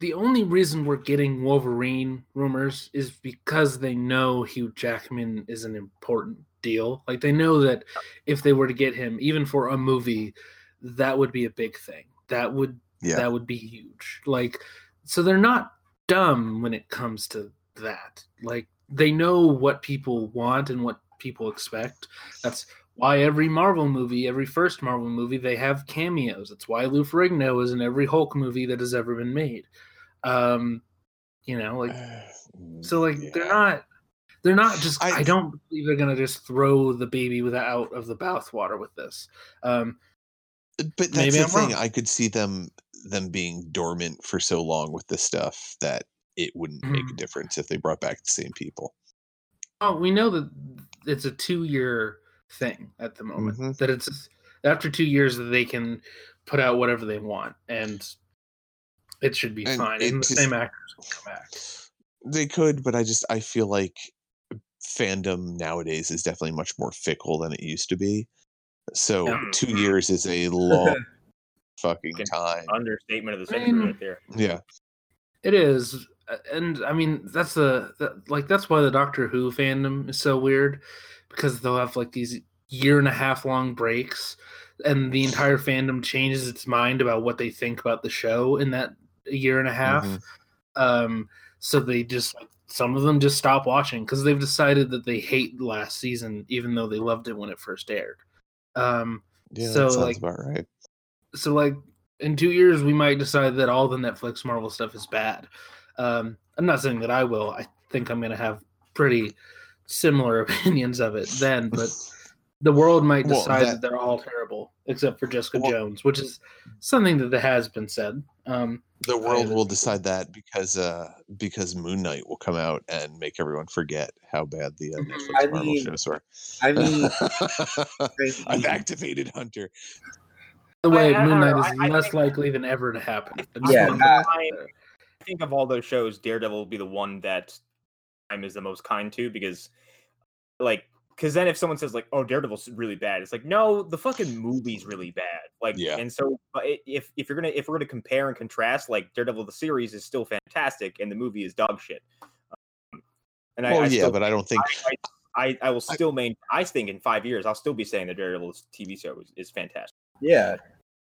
the only reason we're getting Wolverine rumors is because they know Hugh Jackman is an important deal. Like they know that if they were to get him, even for a movie, that would be a big thing. That would Yeah. that would be huge. Like so they're not dumb when it comes to that. Like they know what people want and what people expect. That's why every Marvel movie, every first Marvel movie, they have cameos. It's why Lou Ferrigno is in every Hulk movie that has ever been made. Um, you know, like so, like they're not, they're not just. I, I- don't believe they're gonna just throw the baby with out of the bathwater with this. Um, But that's Maybe the I'm thing. wrong. I could see them them being dormant for so long with this stuff that it wouldn't make a Mhm. difference if they brought back the same people. oh, we know that it's a two-year thing at the moment. Mhm. That it's after two years that they can put out whatever they want, and it should be And fine. it And the just- same actors will come back. They could, but I just I feel like fandom nowadays is definitely much more fickle than it used to be. So Yeah. two years is a long fucking time. Understatement of the I century mean- right there. Yeah. It is, and I mean that's the that, like that's why the Doctor Who fandom is so weird because they'll have like these year and a half long breaks, and the entire fandom changes its mind about what they think about the show in that year and a half. Mhm. Um, so they just some of them just stop watching because they've decided that they hate last season, even though they loved it when it first aired. Um, Yeah, So, like- about right. so like in two years we might decide that all the netflix marvel stuff is bad um i'm not saying that i will i think i'm gonna have pretty similar opinions of it then but the world might Well, decide that, that- they're all terrible except for jessica Well- jones which is something that has been said um The world will decide that because uh because Moon Knight will come out and make everyone forget how bad the uh, Mhm. Netflix I Marvel mean, shows were. I mean, I've activated Hunter. the way I- I moon knight know, is I- I less think- likely than ever to happen I just Yeah, wanna that- put that there. I think of all those shows, Daredevil will be the one that I'm is the most kind to because, like, because then if someone says like, "Oh, Daredevil's really bad," it's like, no, the fucking movie's really bad. Like, Yeah. And so, if if you're gonna if we're gonna compare and contrast, like Daredevil the series is still fantastic and the movie is dog shit. Um, and I, Well, I yeah, still, but I don't think I, I, I, I will still main. I think in five years, I'll still be saying the Daredevil TV show is, is fantastic. yeah.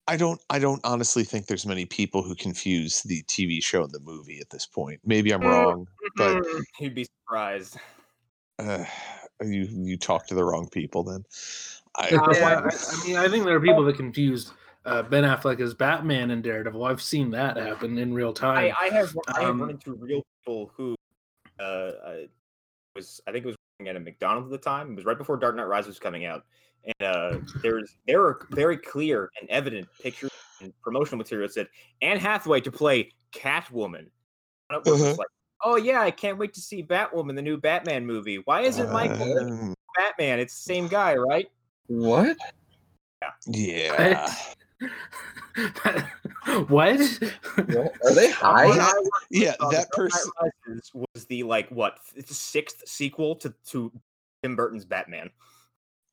I don't I don't honestly think there's many people who confuse the TV show and the movie at this point. Maybe I'm Mm. wrong, but You'd be surprised. uh, you you talk to the wrong people then. I, Uh, yeah, I, I mean, I think there are people that confused uh, Ben Affleck as Batman and Daredevil. I've seen that happen in real time. I, I have I have Um, run into real people who uh, was I think it was working at a McDonald's at the time. It was right before Dark Knight Rises was coming out, and uh, there's there were very clear and evident pictures and promotional material that said Anne Hathaway to play Catwoman. And it was Uh-huh. like, oh yeah, I can't wait to see Batwoman, the new Batman movie. Why isn't Michael Um, Batman? It's the same guy, right? What? Yeah. Yeah. what? What? Are they high? When I Yeah, uh, that The Dark Knight person was the like what f- sixth sequel to to Tim Burton's Batman.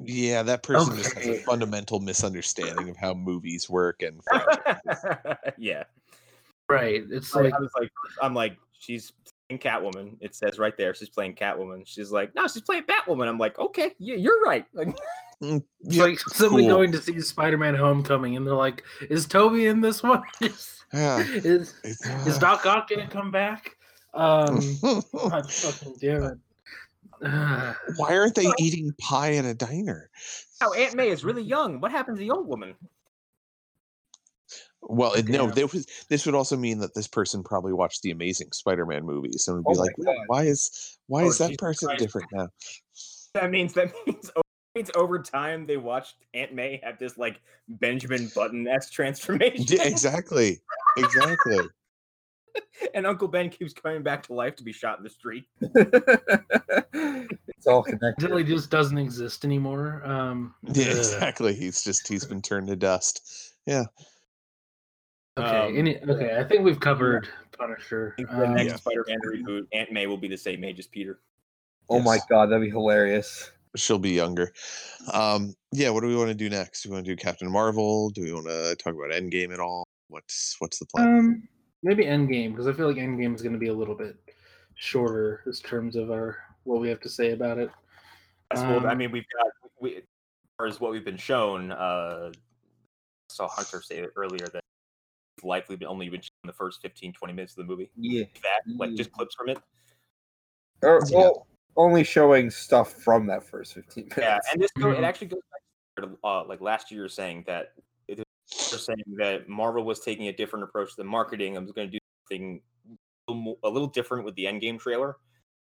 yeah, that person just has a fundamental misunderstanding of how movies work and yeah, right. It's I, like I was like, I'm like, she's playing Catwoman. It says right there, she's playing Catwoman. She's like, no, she's playing Batwoman. I'm like, okay, yeah, you're right. Like, it's yeah, like somebody cool. going to see Spider-Man: Homecoming, and they're like, "Is Tobey in this one? is Yeah. is, It's- is Doc Ock gonna come back?" Um, God fucking damn it. Why aren't they eating pie in a diner? oh, Aunt May is really young. What happened to the old woman? Well, it, no, there was, this would also mean that this person probably watched the Amazing Spider-Man movies and would be Oh like, "Why- God. "Why is why Oh, is that Jesus person Christ. different now?" That means that means. That means over time they watched Aunt May have this like Benjamin Button s transformation, Yeah, exactly, exactly. and Uncle Ben keeps coming back to life to be shot in the street. it's all connected. Until he just doesn't exist anymore. Um, Yeah, ugh. exactly. He's just he's been turned to dust. Yeah. Okay, Um, any, okay. I think we've covered Punisher. I think the Um, next Yeah. Spider-Man reboot, Aunt May will be the same age as Peter. Oh my god, that'd be hilarious. She'll be younger. Um, yeah, what do we want to do next? Do we want to do Captain Marvel? Do we want to talk about Endgame at all? What's what's the plan? Um, maybe Endgame because I feel like Endgame is going to be a little bit shorter in terms of our what we have to say about it. That's well, I Um, mean, we've got we, as far as what we've been shown. Uh, I saw Hunter say it earlier that we've likely been only been shown the first 15, 20 minutes of the movie. Yeah. That like just clips from it. Or, Yeah. well, only showing stuff from that first 15 minutes. Yeah, and this go, it Mhm. actually goes back to uh, like last year saying that it was saying that Marvel was taking a different approach to the marketing. I was going to do something a little, mo- a little different with the Endgame trailer.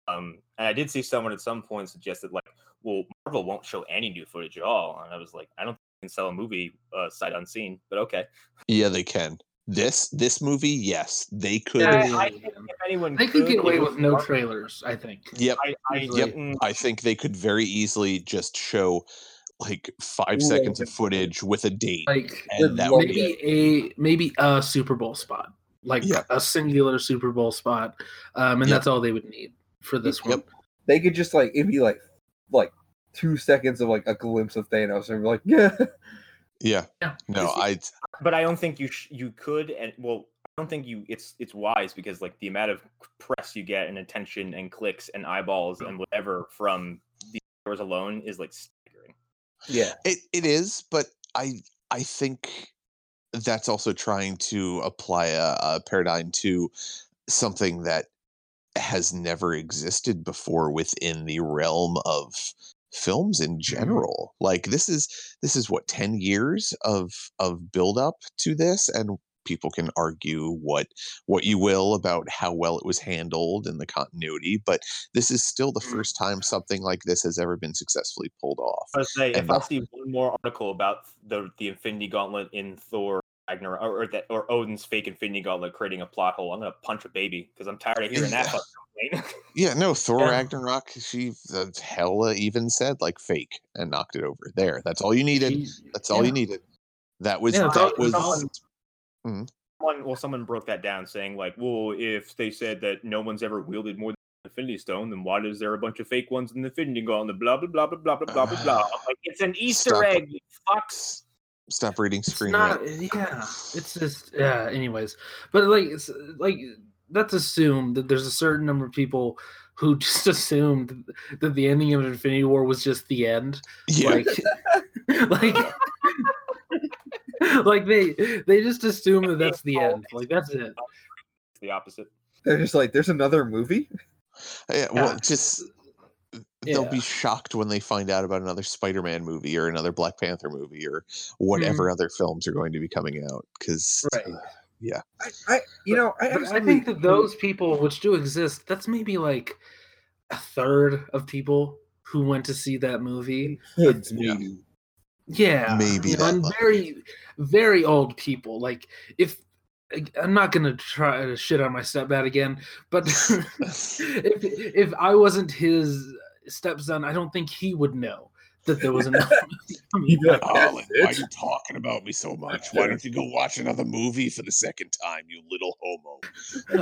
Um, and I did see someone at some point suggested like, well, Marvel won't show any new footage at all. And I was like, I don't think you can sell a movie uh, sight unseen, but okay. Yeah, they can. This this movie, yes, they could. Yeah, I, I think if anyone They could get away with no Marvel. trailers. I think. Yep, I, I, Yep. mm, I think they could very easily just show like five Ooh, seconds of footage with a date, Like and that love would maybe a maybe a Super Bowl spot, like Yeah. a singular Super Bowl spot, um, and Yep. that's all they would need for this Yep. one. they could just like it'd be like like two seconds of like a glimpse of Thanos, and we're like, yeah, Yeah. Yeah. No, I but I don't think you sh- you could and well I don't think you it's it's wise because like the amount of press you get and attention and clicks and eyeballs and whatever from the hours alone is like staggering. yeah, It it is, but I I think that's also trying to apply a, a paradigm to something that has never existed before within the realm of films in general. Like this is this is what 10 years of of build up to this and people can argue what what you will about how well it was handled and the continuity, but this is still the Mm. first time something like this has ever been successfully pulled off. I say if I see one more article about the the Infinity Gauntlet in Thor Ragnarok or, or that or Odin's fake Infinity Gauntlet creating a plot hole, I'm gonna punch a baby because I'm tired of hearing that Yeah. fucking complaint. Yeah, no, Thor Yeah. Ragnarok, she uh, Hela even said like fake and knocked it over. There, that's all you needed. She- That's all yeah. you needed. That was Yeah, that was that's all- Someone, well, someone broke that down, saying like, "Well, if they said that no one's ever wielded more than an Infinity Stone, then why is there a bunch of fake ones in the Infinity Gauntlet?" Blah blah blah blah blah blah blah blah blah. Like, it's an Easter Stop egg. You fucks. Stop reading it's screen not rant. Eh, yeah it's just yeah anyways but like it's like let's assume that there's a certain number of people who just assumed that the ending of infinity war was just the end Yeah, like like like they they just assume that that's the end like that's it the opposite. they're just like, there's another movie. yeah, well, yeah. just they'll be shocked when they find out about another Spider-Man movie or another Black Panther movie or mm-hmm. whatever other films are going to be coming out. Because Right. Uh, I, I you know, I, I think that those people, which do exist, that's maybe like a third of people who went to see that movie. kids Yeah. maybe. Yeah, Maybe you know, and much. very, very old people. Like if I'm not gonna try to shit on my stepdad again, but if if I wasn't his stepson, I don't think he would know that there was another movie coming like, Colin, why are you talking about me so much? Why don't you go watch another movie for the second time, you little homo?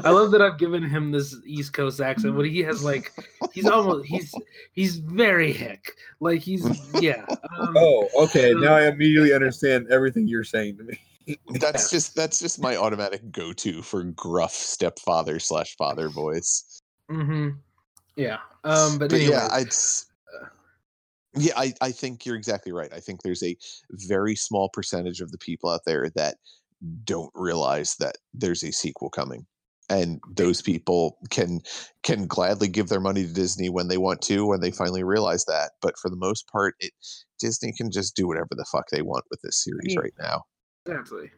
I love that I've given him this East Coast accent, but he has like he's almost he's he's very hick. Like he's yeah. Um, Oh, okay. Now I immediately understand everything you're saying to me. That's just that's just my automatic go-to for gruff stepfather slash father voice. hmm Yeah. Um. But, But anyway, yeah, I'd yeah, I, I think you're exactly right. I think there's a very small percentage of the people out there that don't realize that there's a sequel coming. And those people can can gladly give their money to Disney when they want to, when they finally realize that. But for the most part, it Disney can just do whatever the fuck they want with this series mean, right now. exactly.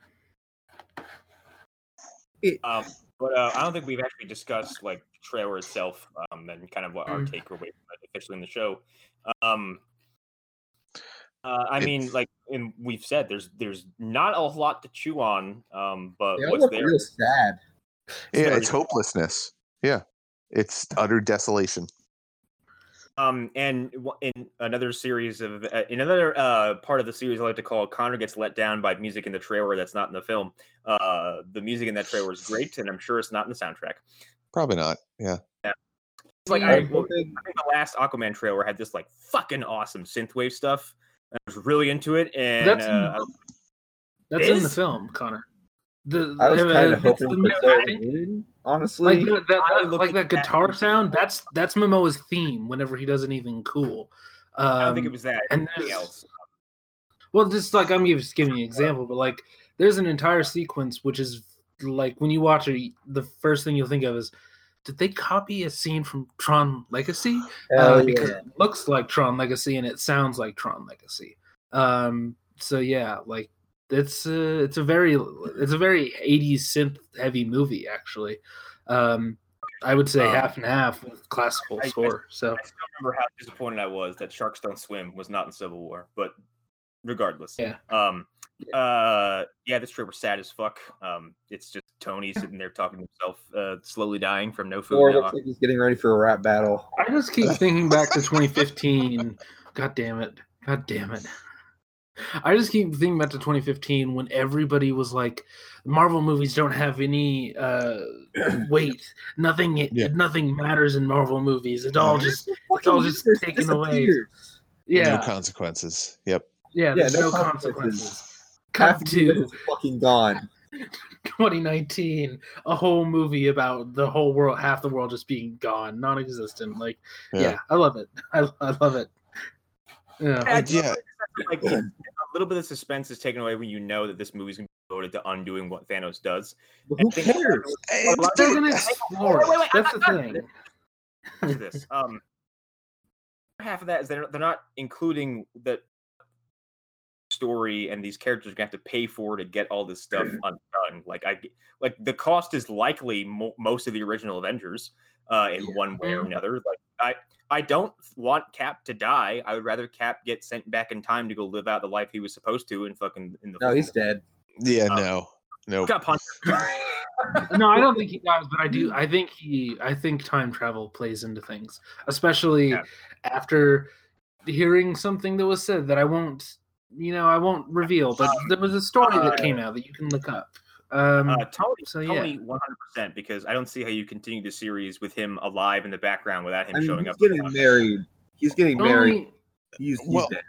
Um, but uh, I don't think we've actually discussed like the trailer itself um, and kind of what our Mm. takeaway from it officially in the show. Um, uh, I mean, like, and we've said there's there's not a lot to chew on, um, but They what's there? real sad. Yeah, it's cool. hopelessness. Yeah, it's utter desolation. Um, and in another series of uh, in another uh, part of the series, I like to call Connor gets let down by music in the trailer that's not in the film. Uh, the music in that trailer is great, and I'm sure it's not in the soundtrack. Probably not. Yeah. It's like Yeah. I, I well, I think the last Aquaman trailer had this like fucking awesome synthwave stuff. I was really into it, and That's uh, I- That's in the film, Connor. The I was kind of hoping the for new- Sailor honestly. like that, that, I that- look like that that guitar and- sound. That's that's Momoa's theme whenever he does anything cool. Um, I don't think it was that. and Anything else. Well, just like I'm just giving you an example, but like there's an entire sequence which is like when you watch it, the first thing you'll think of is, did they copy a scene from Tron Legacy? Hell uh, yeah. because it looks like Tron Legacy and it sounds like Tron Legacy. Um, so yeah, like it's a, it's a very it's a very 80s synth heavy movie actually. Um, I would say Um, half and half with classical I- I- score. So I still remember how disappointed I was that Sharks Don't Swim was not in Civil War, but regardless, Yeah. Um, uh, yeah, this trip was sad as fuck. Um, it's just Tony sitting there talking to himself, uh, slowly dying from no food. Thor now. looks like he's getting ready for a rap battle. I just keep thinking back to 2015. God damn it! God damn it! I just keep thinking back to 2015 when everybody was like, Marvel movies don't have any uh, weight. Nothing, Yeah. nothing matters in Marvel movies. It's all just, it's all just taken away. Yeah, No consequences. Yep. yeah. Yeah, There's no no, consequences. consequences. Half Cut of to is fucking gone. 2019, a whole movie about the whole world, half the world just being gone, non-existent. Like, yeah, Yeah. I love it. I, I love it. Yeah. Yeah, Yeah. like a little bit of suspense is taken away when you know that this movie's gonna be devoted to undoing what Thanos does. But who cares? And lot- They're gonna explore. Wait, wait, wait, That's I'm the not done. thing. to this. Um, half of that is they're they're not including that story and these characters are gonna have to pay for to get all this stuff undone. Like I like the cost is likely mo- most of the original Avengers uh, in one way or Mhm. another. Like I I don't want Cap to die. I would rather Cap get sent back in time to go live out the life he was supposed to and fucking in the. No, he's dead. yeah, Um, no. No. got punched. no, I don't think he does, but I do. I think he. I think time travel plays into things, especially Yeah. after hearing something that was said that I won't. You know, I won't reveal. But there was a story that came out that you can look up. Um, Uh, Tony, so, yeah. Tony, one hundred percent. Because I don't see how you continue the series with him alive in the background without him I mean, showing he's up. getting married. He's getting married. only, He's, he's Well, dead.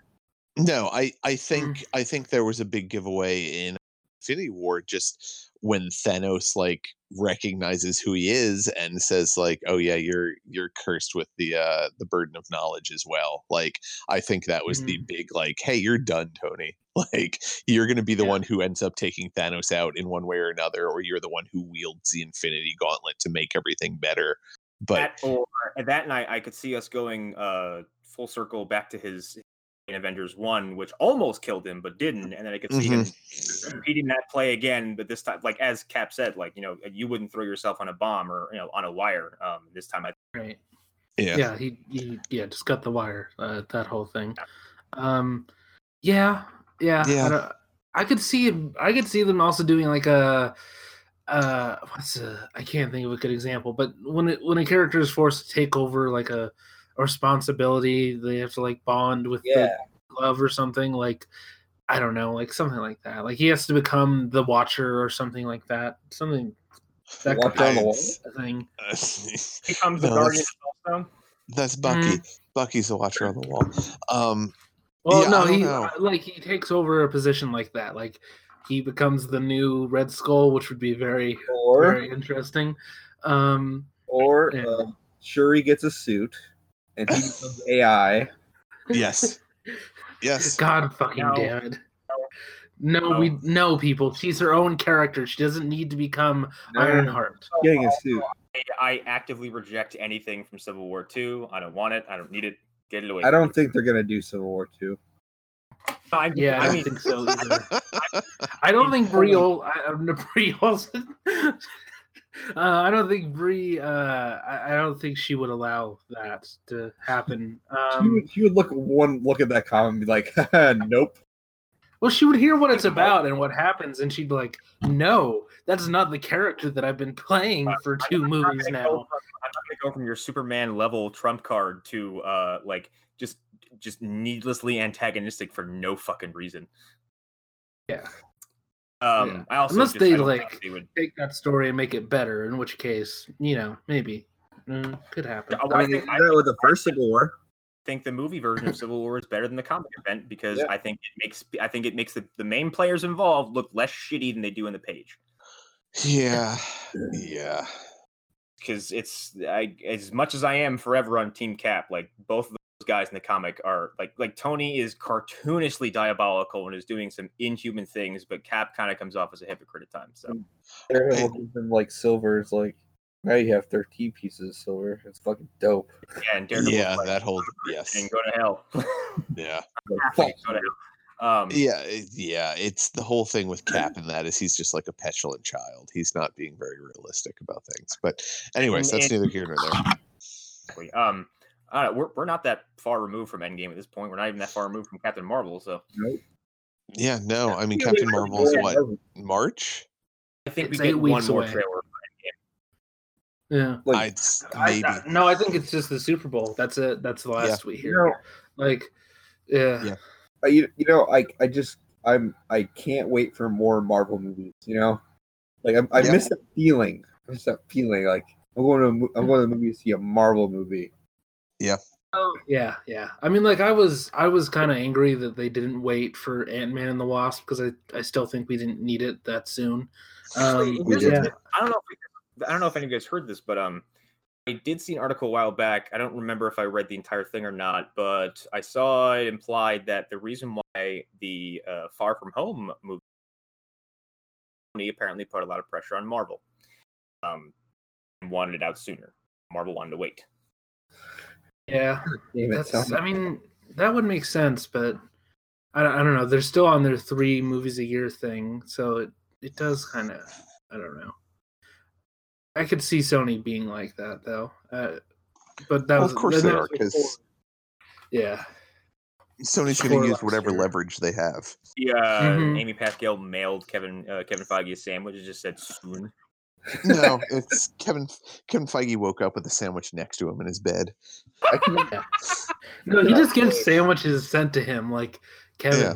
No, I I think I think there was a big giveaway in Infinity War just when Thanos like recognizes who he is and says like, "Oh yeah, you're you're cursed with the uh the burden of knowledge as well." Like I think that was the big like, "Hey, you're done, Tony." Like you're going to be the Yeah. one who ends up taking Thanos out in one way or another or you're the one who wields the Infinity Gauntlet to make everything better. But that or that night, I could see us going uh full circle back to his in Avengers One, which almost killed him but didn't, and then I could see him repeating that play again, but this time, like as Cap said, like you know, you wouldn't throw yourself on a bomb or you know on a wire. Um, this time, I right. yeah. Yeah, he, he yeah, just cut the wire. Uh, that whole thing. Um, yeah, yeah. Yeah. I, I could see it. I could see them also doing like a. Uh, what's a, I can't think of a good example, but when it, when a character is forced to take over like a, a responsibility, they have to like bond with Yeah. the glove or something. Like, I don't know, like something like that. Like he has to become the Watcher or something like that. Something that could Watcher the be wall? a thing. becomes the No, Guardian that's- of That's Bucky. Bucky's the watcher on the wall. Um Well, Yeah, no, he know. like he takes over a position like that. Like he becomes the new Red Skull, which would be very Or very interesting. Um, or Yeah. um, Shuri gets a suit and he becomes AI. yes. Yes. God fucking No. damn it! No, No. we no people. She's her own character. She doesn't need to become No, Ironheart. Getting a suit. I, I actively reject anything from Civil War Two. I don't want it. I don't need it. Get it away. I don't think they're gonna do Civil War two. I, Yeah, I I don't mean, think so either. I don't think Brie. Ol- I, uh, Brie Olsen. uh, I don't think Brie. Uh, I, I don't think she would allow that to happen. She Um, would, she would look one look at that comment and be like, "Nope." Well, she would hear what it's about and what happens, and she'd be like, "No, that's not the character that I've been playing for 2 I'm movies gonna now." go from- I'm not gonna go from your Superman level trump card to uh like just just needlessly antagonistic for no fucking reason. Yeah. Um, Yeah. I also Unless just- they, like, they would. Take that story and make it better. In which case, you know, maybe Mm, could happen. I, I mean, they think, did I that with the first Civil War. think the movie version of Civil War is better than the comic event because Yeah. I think it makes I think it makes the, the main players involved look less shitty than they do in the page. yeah. Yeah. Because it's I as much as I am forever on Team Cap, like both of those guys in the comic are like like Tony is cartoonishly diabolical and is doing some inhuman things, but Cap kind of comes off as a hypocrite at times. So They're Hey. looking for like silver. It's like now you have thirteen pieces of silver. It's fucking dope. yeah, and Daredevil Yeah, like, that whole yes. and go to hell. Yeah. Like, Go to hell. Um, Yeah, yeah, it's the whole thing with Cap and that is he's just like a petulant child. He's not being very realistic about things. But anyways, And- that's and- neither here nor there. Um, I don't know, we're we're not that far removed from Endgame at this point. We're not even that far removed from Captain Marvel. So nope. Yeah, no, I mean Captain Marvel is what March? I think It's we eight get one weeks more away. trailer. yeah. Like, I'd maybe. I- no, I think it's just the Super Bowl. That's it. That's the last we you know, Like, yeah. Yeah. uh, you, you know, I I just I'm I can't wait for more Marvel movies. You know, like I, I Yeah. miss that feeling. I miss that feeling. Like I'm going to a I'm going to the movie to see a Marvel movie. Oh yeah, yeah. I mean, like I was, I was kind of angry that they didn't wait for Ant Man and the Wasp because I, I still think we didn't need it that soon. Um, Here's the yeah. I don't know if we, I don't know if any of you guys heard this, but um, I did see an article a while back. I don't remember if I read the entire thing or not, but I saw it implied that the reason why the uh, Far From Home movie apparently put a lot of pressure on Marvel, um, and wanted it out sooner. Marvel wanted to wait. Yeah. That's, I mean, that would make sense, but I, don't- I don't know. They're still on their three movies a year thing, so it it does kind of. I don't know. I could see Sony being like that though, uh, but that Well, was of course they was are, 'cause- before- Yeah, Sony's going to use whatever year. leverage they have. Yeah, uh, Mhm. Amy Pascal mailed Kevin uh, Kevin Feige a sandwich. It just said soon. No, it's Kevin. Kevin Feige woke up with a sandwich next to him in his bed. No, he just gets sandwiches sent to him. Like Kevin, Yeah.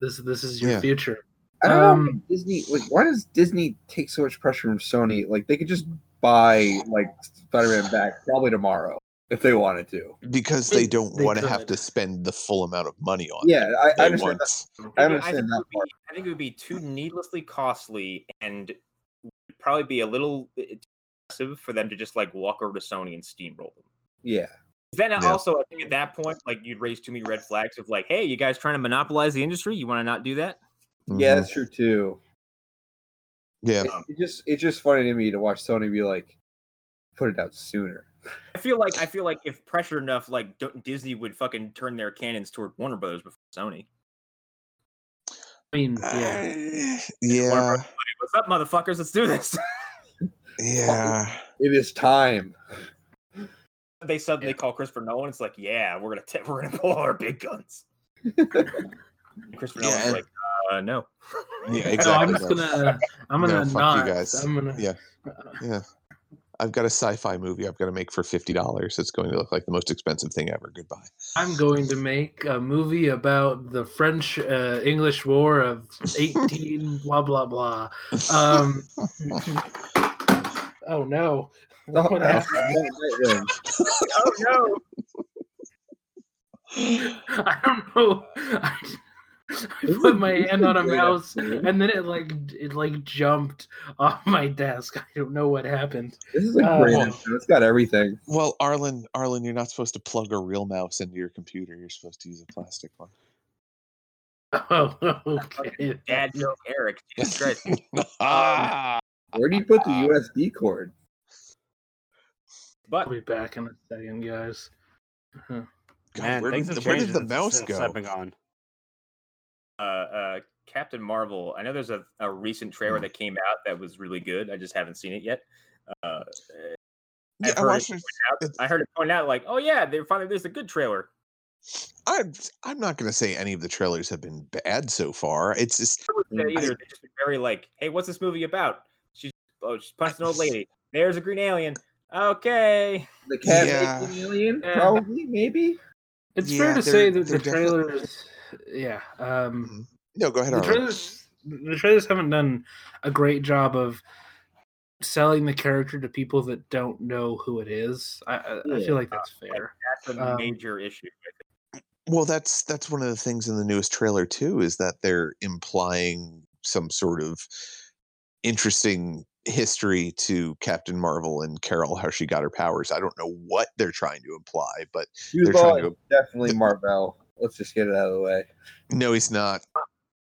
this this is your Yeah. future. I don't know. Um, Disney, like, why does Disney take so much pressure from Sony? Like, they could just buy like Spider-Man back probably tomorrow if they wanted to. because they They- don't want to have to spend the full amount of money on. Yeah, I, I it understand. That. I think it- understand think it that would be- I think it would be too needlessly costly and would probably be a little bit expensive for them to just like walk over to Sony and steamroll them. Yeah, Then Yeah. also, I think at that point, like you'd raise too many red flags of like, hey, you guys trying to monopolize the industry? You want to not do that? yeah, Mhm. that's true too. yeah. It, it just it's just funny to me to watch Sony be like, put it out sooner. I feel like I feel like if pressured enough, like don't- Disney would fucking turn their cannons toward Warner Brothers before Sony. I mean, yeah. Uh, yeah, What's up, motherfuckers? Let's do this. yeah. It is time. they suddenly Yeah. call Christopher Nolan. It's like, yeah, we're gonna t- we're gonna pull our big guns. Christopher Yeah, Nolan's like, uh, no. Yeah, No, exactly. I'm just gonna. I'm gonna fuck you not. guys. I'm gonna. Yeah. Yeah. I've got a sci-fi movie I've got to make for fifty dollars. It's going to look like the most expensive thing ever. Goodbye. I'm going to make a movie about the French uh, English War of 18 blah blah blah. Um, oh no! What happened? Oh no! I don't know. I, I put my hand on a mouse and then it like it like jumped off my desk. I don't know what happened. This is a Uh, great. well- episode. It's got everything. Well, Arlen, Arlen, you're not supposed to plug a real mouse into your computer. You're supposed to use a plastic one. Oh, okay. Dad joke, Eric. Jesus Christ. ah! Where do you put the USB cord? But I'll be back in a second, guys. God, Man, where things did, have the- where changed did the mouse go? I've been gone. Uh, uh, Captain Marvel. I know there's a, a recent trailer that came out that was really good. I just haven't seen it yet. Uh, Yeah, I've I heard watched it it. out- I heard it point out like, oh yeah, they finally there's a good trailer. I'm I'm not going to say any of the trailers have been bad so far. It's just I say Mm, I- either. They just very like, hey, what's this movie about? She's oh, she's punched an old lady. There's a green alien. Okay. The cat Yeah. alien? Yeah. Probably, maybe. It's Yeah, fair to they're- say that the they're definitely- trailers, yeah, um, no. Go ahead, the trailers, the trailers haven't done a great job of selling the character to people that don't know who it is. I, I, I feel like that's fair. That's a Um, major issue. Well, that's that's one of the things in the newest trailer too, is that they're implying some sort of interesting history to Captain Marvel and Carol, how she got her powers. I don't know what they're trying to imply, but Hugh They're trying to- definitely Marvel. Let's just get it out of the way. no, he's not.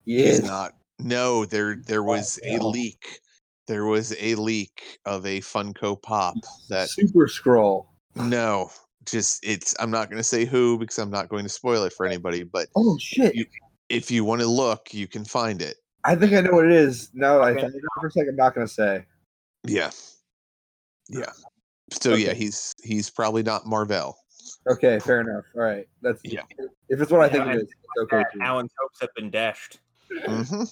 He He's is. not. No, there there oh, was a no. leak. There was a leak of a Funko Pop that Super Scroll. no, just it's I'm not going to say who because I'm not going to spoil it for anybody, but Oh shit! You- if you want to look, you can find it. I think I know what it is. No, that I think for a second, I'm not gonna say. Yeah. Yeah. So Okay. yeah, he's he's probably not Marvel. Okay, fair enough. All right, that's Yeah. If it's what I think and it is, it's okay. Alan's hopes have been dashed. hmm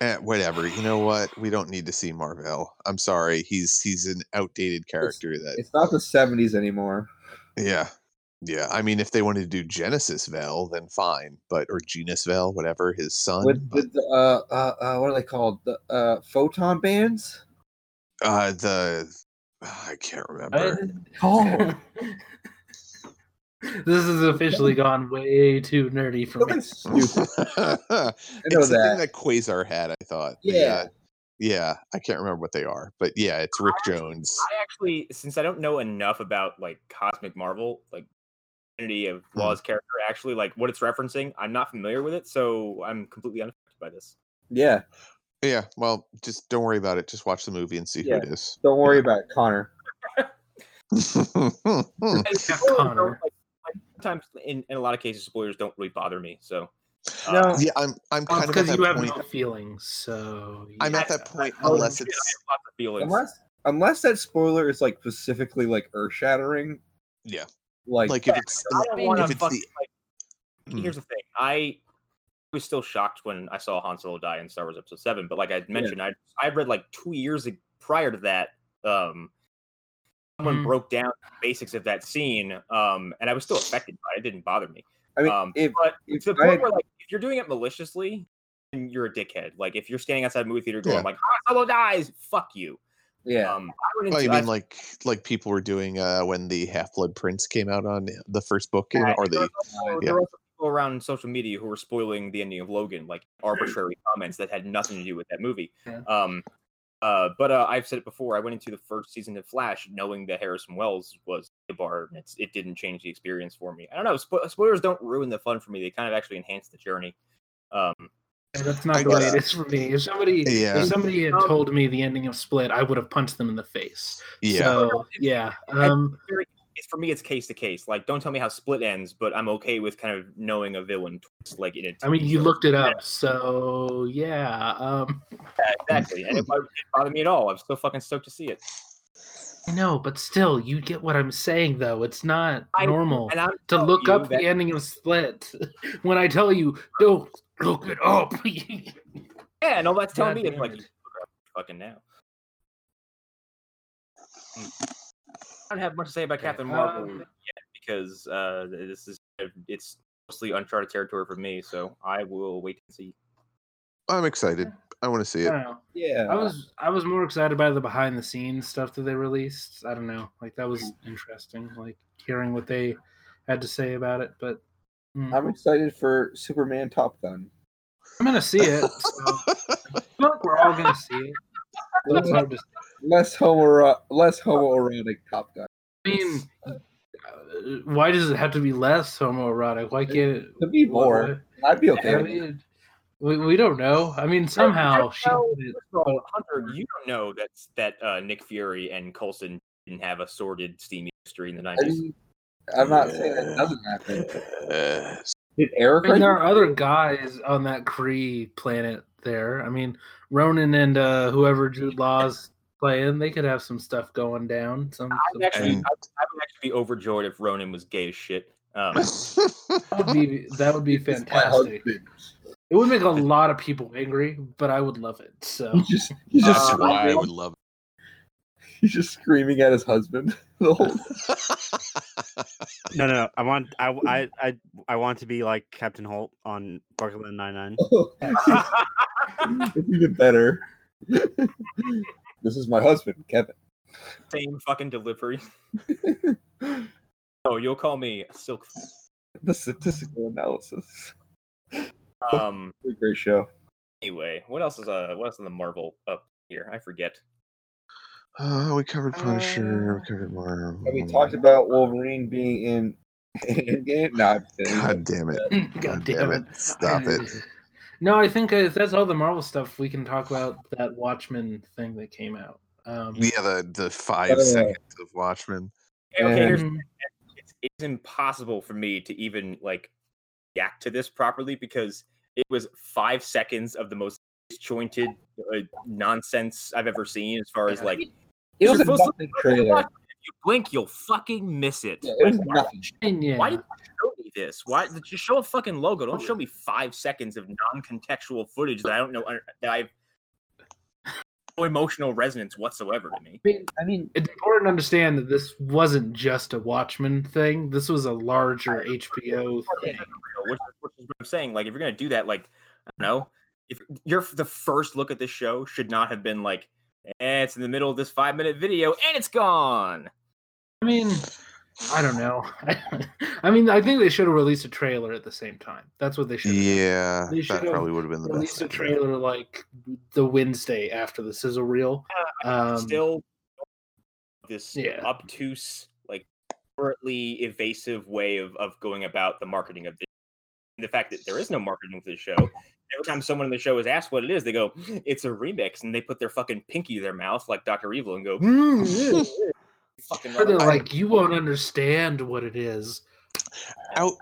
Eh, whatever. You know what? We don't need to see Marvel. I'm sorry. He's he's an outdated character that It's not the '70s anymore. yeah. Yeah, I mean, if they wanted to do Genesis Vel, then fine, but or Genis-Vell, whatever his son. With, but, with the, uh, uh, uh, what are they called? The uh, photon bands. uh, the I can't remember. Oh, this has officially gone way too nerdy for me. something stupid. I it's the that. thing that Quasar had. I thought. but Yeah. yeah, I can't remember what they are, but yeah, it's Rick Jones. I actually, since I don't know enough about like Cosmic Marvel, like Trinity of Hmm. Law's character, actually like what it's referencing, I'm not familiar with it, so I'm completely unaffected by this. Yeah. Yeah, well, just don't worry about it. Just watch the movie and see Yeah. who it is. Don't worry about it, Connor. And Yeah, Connor. Don't, like, like, sometimes, in, in a lot of cases, spoilers don't really bother me. So, uh, No. yeah, I'm I'm Well, kind of at because that you have point. no feelings, so I'm at that point I- I- unless I it's have lots of feelings. Unless unless that spoiler is like specifically like earth shattering. Yeah. Like, like if it's I don't want if to it's fuck. the Like, Hmm. here's the thing. I was still shocked when I saw Han Solo die in Star Wars Episode Seven. But like I mentioned, I I read like two years prior to that. Um, someone Mhm. broke down the basics of that scene. Um, and I was still affected by it. It didn't bother me. I mean, um, if but if to the point had- where like if you're doing it maliciously, then you're a dickhead. Like if you're standing outside a movie theater going Yeah. like Han Solo dies, fuck you. yeah, Um, I went into you I- mean like like people were doing uh when the Half Blood Prince came out on the first book Yeah, out, or there the also- yeah. there people around social media who were spoiling the ending of Logan, like arbitrary comments that had nothing to do with that movie. Yeah. Um, uh, but uh, I've said it before. I went into the first season of Flash knowing that Harrison Wells was the bar. and It's, it didn't change the experience for me. I don't know. Spo- spoilers don't ruin the fun for me. They kind of actually enhance the journey. Um, Yeah, that's not I the way it is for me. If somebody Yeah. if somebody had Um, told me the ending of Split, I would have punched them in the face. yeah. So yeah. Um it's for me. It's case to case. Like, don't tell me how Split ends, but I'm okay with kind of knowing a villain twist, like in it. I mean you looked it up, so yeah. Um exactly, and it, it bothered me at all. I'm still fucking stoked to see it. I know, but still, you get what I'm saying though. It's not I- normal And to look up that- the ending of Split when I tell you don't look it up. Yeah, no, that's telling God me it's like it. you look up fucking now. Hmm. I don't have much to say about Captain Marvel Um, yet because uh, this is it's mostly uncharted territory for me. So I will wait and see. I'm excited. I want to see I it. don't know. yeah. I was I was more excited by the behind the scenes stuff that they released. I don't know, like that was interesting, like hearing what they had to say about it. But mm, I'm excited for Superman Top Gun. I'm gonna see it. So I feel like we're all gonna see it. But it's hard to. Less homo, less homoerotic Top Gun. I mean, uh, why does it have to be less homoerotic? Why can't it? To be more, I'd be okay. I mean, we, we don't know. I mean, somehow she. know- did it. First of all, Hunter, you don't know that that uh, Nick Fury and Coulson didn't have a sordid, steamy history in the nineties. I'm not saying that doesn't happen. Yes. Did Eric? I mean, there are other guys on that Kree planet there. I mean, Ronan and uh, whoever Jude Law's playing, they could have some stuff going down. Some, I'd some- actually, And- I, I would actually be overjoyed if Ronan was gay as shit. Um, that would be that would be fantastic. It would make a lot of people angry, but I would love it. So He's just, he's just, Uh, That's why I would love it. he's just screaming at his husband. the whole- it. No, no, no. I want, I, I, I, I want to be like Captain Holt on Brooklyn Nine Nine. it's even better. This is my husband, Kevin. same fucking delivery. Oh, you'll call me Silk. The statistical analysis. Um. A great show. Anyway, what else is uh? What else in the Marvel up here? I forget. Uh, we covered Punisher. Uh, we covered Marvel. Have we talked about Wolverine being in Endgame? No, I'm. God damn it! God God damn damn it! it! Stop it! No, I think if that's all the Marvel stuff, we can talk about that Watchmen thing that came out. Um, Yeah, the the five Uh, seconds of Watchmen. Okay, okay, here's it's, it's impossible for me to even like react to this properly because it was five seconds of the most disjointed uh, nonsense I've ever seen. As far as like, It was a You're supposed to- nothing trailer. if you blink, you'll fucking miss it. Yeah, it was Like, why, nothing. and yeah. why did you show me this? Why did you show a fucking logo? Don't show me five seconds of non-contextual footage that I don't know that I've no emotional resonance whatsoever to me. I mean, I mean, it's important to understand that this wasn't just a Watchmen thing. This was a larger HBO thing. Which, which is what I'm saying. Like, if you're gonna do that, like, I don't know, if your the first look at this show should not have been like, eh, it's in the middle of this five minute video and it's gone. I mean, I don't know. I mean, I think they should have released a trailer at the same time. That's what they should. have Yeah, They that should've probably would have been the Released best. a thing. trailer like the Wednesday after the sizzle reel. Um, Still, this yeah. obtuse, like, overtly evasive way of of going about the marketing of this. And the fact that there is no marketing for the show. Every time someone in the show is asked what it is, they go, "It's a remix," and they put their fucking pinky to their mouth like Doctor Evil and go, "Mm, yeah, yeah." Fucking they're love it. like, you won't understand what it is. Out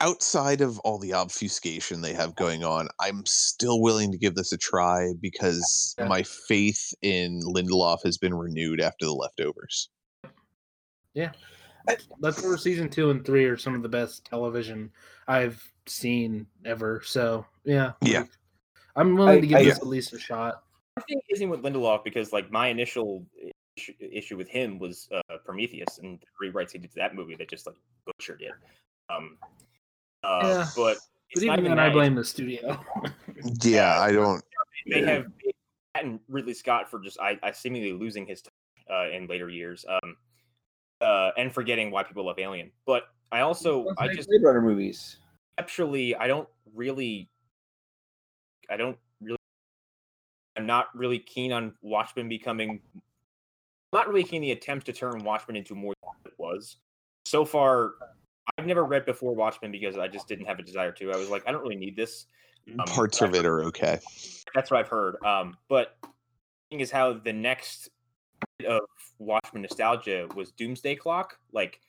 outside of all the obfuscation they have going on, I'm still willing to give this a try because Yeah. my faith in Lindelof has been renewed after the leftovers. Yeah. Leftover season two and three are some of the best television I've seen ever. So yeah, Yeah. like, I'm willing I- to give I- this at least a shot. I think isn't with Lindelof because like my initial issue, issue with him was uh, Prometheus and the rewrites he did to that movie that just like butchered it. Um, uh, Yeah. but But even even then, I blame the studio. Yeah, I don't. They Yeah. have that and Ridley Scott for just I, I seemingly losing his touch uh, in later years. Um, uh, and forgetting why people love Alien. But I also I just Blade Runner movies. Actually, I don't really I don't really I'm not really keen on Watchmen becoming I'm not really on the attempt to turn Watchmen into more than it was. So far I've never read before Watchmen because I just didn't have a desire to. I was like, I don't really need this. Um, Parts of it are okay. That's what I've heard. Um, but thing is how the next bit of Watchmen nostalgia was Doomsday Clock. Like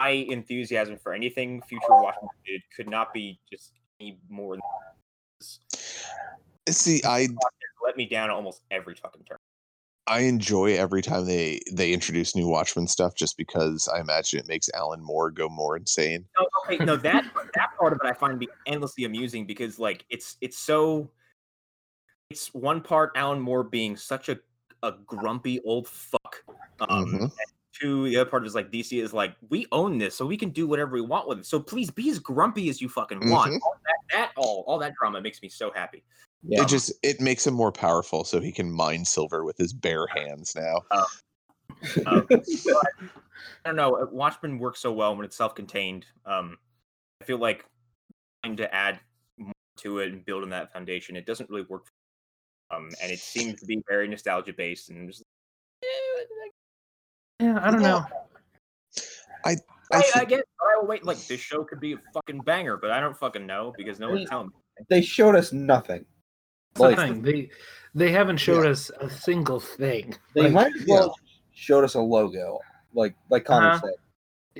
my enthusiasm for anything future Watchmen did could not be just any more than this. See, I let me down almost every fucking turn. I enjoy every time they they introduce new Watchmen stuff, just because I imagine it makes Alan Moore go more insane. No, okay, no, that that part of it I find to be endlessly amusing because like it's it's so it's one part Alan Moore being such a a grumpy old fuck. Um Mhm. and two, the other part is like DC is like, we own this, so we can do whatever we want with it. So please be as grumpy as you fucking want. Mhm. All that, that all all that drama makes me so happy. Yeah. It just it makes him more powerful, so he can mine silver with his bare hands now. Um, but I don't know. uh, Watchmen works so well when it's self-contained. Um, I feel like trying to add more to it and build on that foundation, it doesn't really work. Um, and it seems to be very nostalgia based and just. yeah, I don't know. I I, I thi- get. I will wait. Like this show could be a fucking banger, but I don't fucking know because no one's telling me. They showed us nothing. That's the thing. They they haven't showed us a single thing. They Like, might as well showed us a logo, like like Connor Uh-huh. said.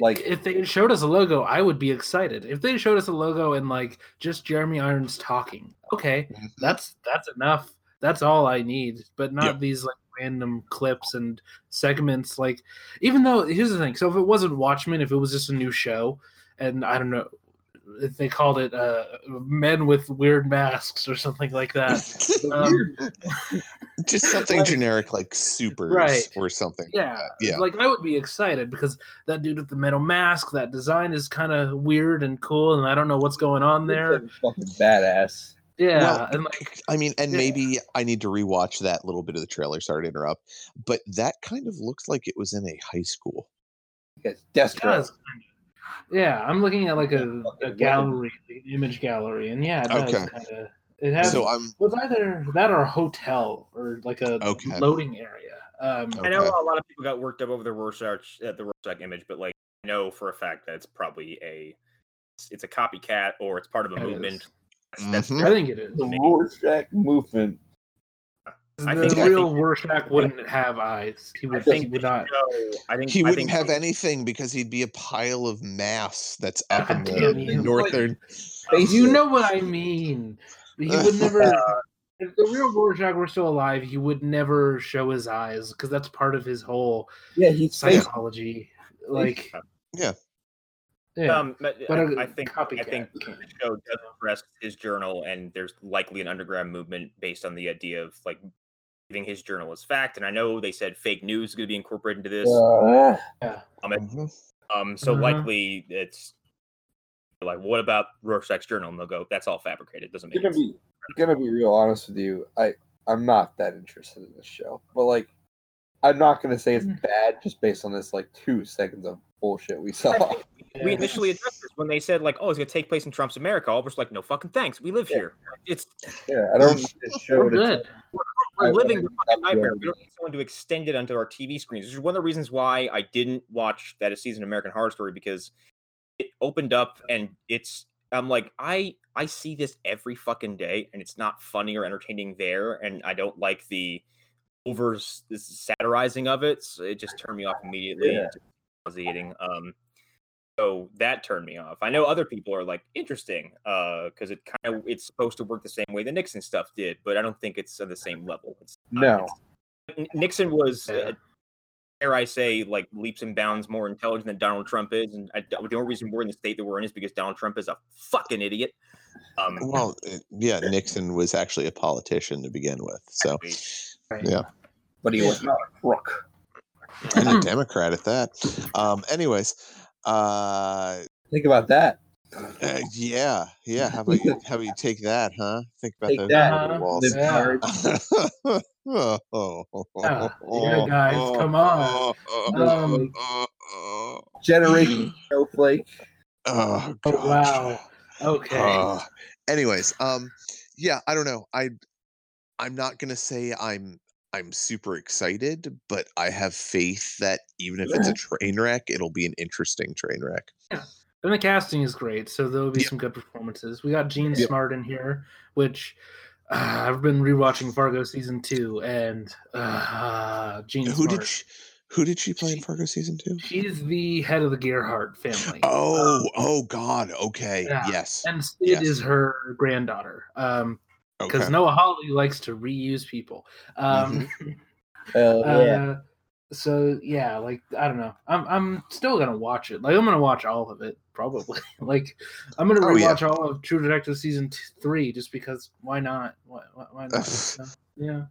Like if they showed us a logo, I would be excited. If they showed us a logo and like just Jeremy Irons talking, okay, that's that's enough. That's all I need. But not Yep. these like random clips and segments. Like even though here's the thing. So if it wasn't Watchmen, if it was just a new show, and I don't know if they called it uh, Men with Weird Masks or something like that. Um, just something like- generic like supers Right. or something. Yeah, Yeah. Like I would be excited because that dude with the metal mask, that design is kind of weird and cool, and I don't know what's going on there. fucking badass. Yeah, Well, and like I mean, and Yeah. maybe I need to rewatch that little bit of the trailer. Sorry to interrupt, but that kind of looks like it was in a high school. Because it Destro. does. Yeah, I'm looking at like a, a gallery, the image gallery, and yeah, it does Okay. kind of. It has. So I'm well, it's either that or a hotel or like a Okay. loading area. Um, I know a lot of people got worked up over the Rorschach, uh, the Rorschach image, but like I know for a fact that it's probably a it's, it's a copycat or it's part of a It movement. That's, that's Mhm. I think it is. The Rorschach movement. I the think- I real think- Rorschach wouldn't have eyes. He I would. think he would not. show- I think he I wouldn't think have anything because he'd be a pile of mass that's up in God the you. northern. Face You know what I mean. He would never. if the real Rorschach were still alive, he would never show his eyes because that's part of his whole Yeah, he's face psychology. Like, Yeah. yeah, Um, but But I- a I think I think the show does address his journal, and there's likely an underground movement based on the idea of like believing his journal is fact. And I know they said fake news is going to be incorporated into this. Uh, Yeah. Um, it- Mhm. um, so Mhm. likely it's like, what about Rorschach's journal? And they'll go, that's all fabricated. Doesn't make gonna sense. be gonna be real honest with you. I I'm not that interested in this show, but like, I'm not gonna say it's Mm. bad just based on this like two seconds of bullshit we saw. We initially addressed this when they said like, "Oh, it's gonna take place in Trump's America." All of us like, "No fucking thanks. We live Yeah. here. It's yeah, I don't need this show We're good. we're I- living the fucking nightmare. We don't need someone to extend it onto our TV screens. This is one of the reasons why I didn't watch that season of American Horror Story because it opened up and it's I'm like I I see this every fucking day and it's not funny or entertaining there and I don't like the over satirizing of it. So it just turned me off immediately. Yeah. Nauseating. Um, so that turned me off. I know other people are like interesting because it kind of it's supposed to work the same way the Nixon stuff did, but I don't think it's on the same level. It's not- No. it's- Nixon was, Yeah. uh, dare I say, like leaps and bounds more intelligent than Donald Trump is, and I, the only reason we're in the state that we're in is because Donald Trump is a fucking idiot. Um, Well, uh, yeah, Nixon was actually a politician to begin with, so Right. yeah. but he was not a crook. and a Democrat at that. Um, anyways, uh, Think about that. uh, yeah, yeah. How about you? How about you take that, huh? Think about Take those that, walls. Yeah. hard. oh, Yeah, yeah, guys, come on. Um, Generation Snowflake. Oh, Oh wow. Okay. Uh, anyways, um, yeah, I don't know. I, I'm not gonna say I'm I'm super excited, but I have faith that even if it's a train wreck, it'll be an interesting train wreck. Yeah. And the casting is great, so there'll be Yep. some good performances. We got Jean Yep. Smart in here, which uh, I've been rewatching Fargo season two, and uh, Jean Who Smart. did she, who did she play in Fargo season two? She's the head of the Gerhardt family. Oh, oh God. Okay. Yeah. Yes. and Sid yes. is her granddaughter. Um, because Okay. Noah Hawley likes to reuse people. Um, Hell yeah. uh, so yeah, like I don't know. I'm I'm still gonna watch it. Like I'm gonna watch all of it probably. like I'm gonna Oh, yeah. rewatch all of True Detective season t- three just because. Why not? Why why, why not? Yeah.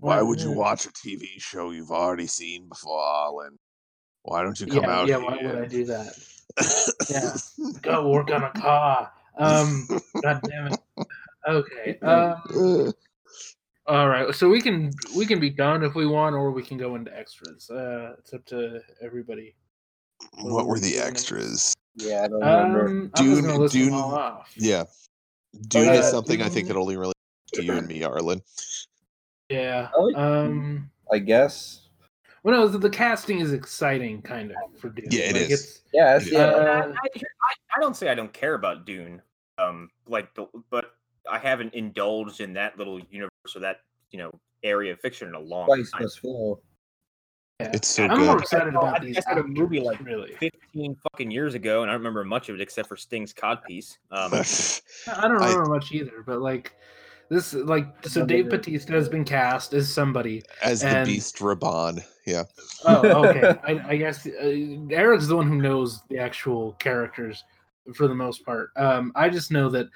Why would you watch a TV show you've already seen before, Alan? Why don't you come Yeah, out yeah. Why would I do that? Yeah. Go work on a car. Um. God damn it. Okay. Um. All right. So we can we can be done if we want, or we can go into extras. Uh, it's up to everybody. what were the extras? Yeah, I don't remember. Um, I'm just Dune- them Dune- all off. Yeah. Dune yeah, is something I think that only relates to you and me, Arlen. Yeah. Um. I guess. Well, no, the, the casting is exciting, kind of for Dune. Yeah, it like is. It's, Yes, Yeah. yeah. uh, I, I, I don't say I don't care about Dune, um, like, the, but I haven't indulged in that little universe or that you know area of fiction in a long Spice time. must yeah. It's so I'm more good. excited I- about I these. guess I had a movie like really. 15 fucking years ago, and I don't remember much of it except for Sting's codpiece. Um, I don't I- remember much either, but like this, like so, Dave Bautista has been cast as somebody. As the And- Beast Rabban. Yeah. Oh, okay. I, I guess uh, Eric's the one who knows the actual characters for the most part. Um, I just know that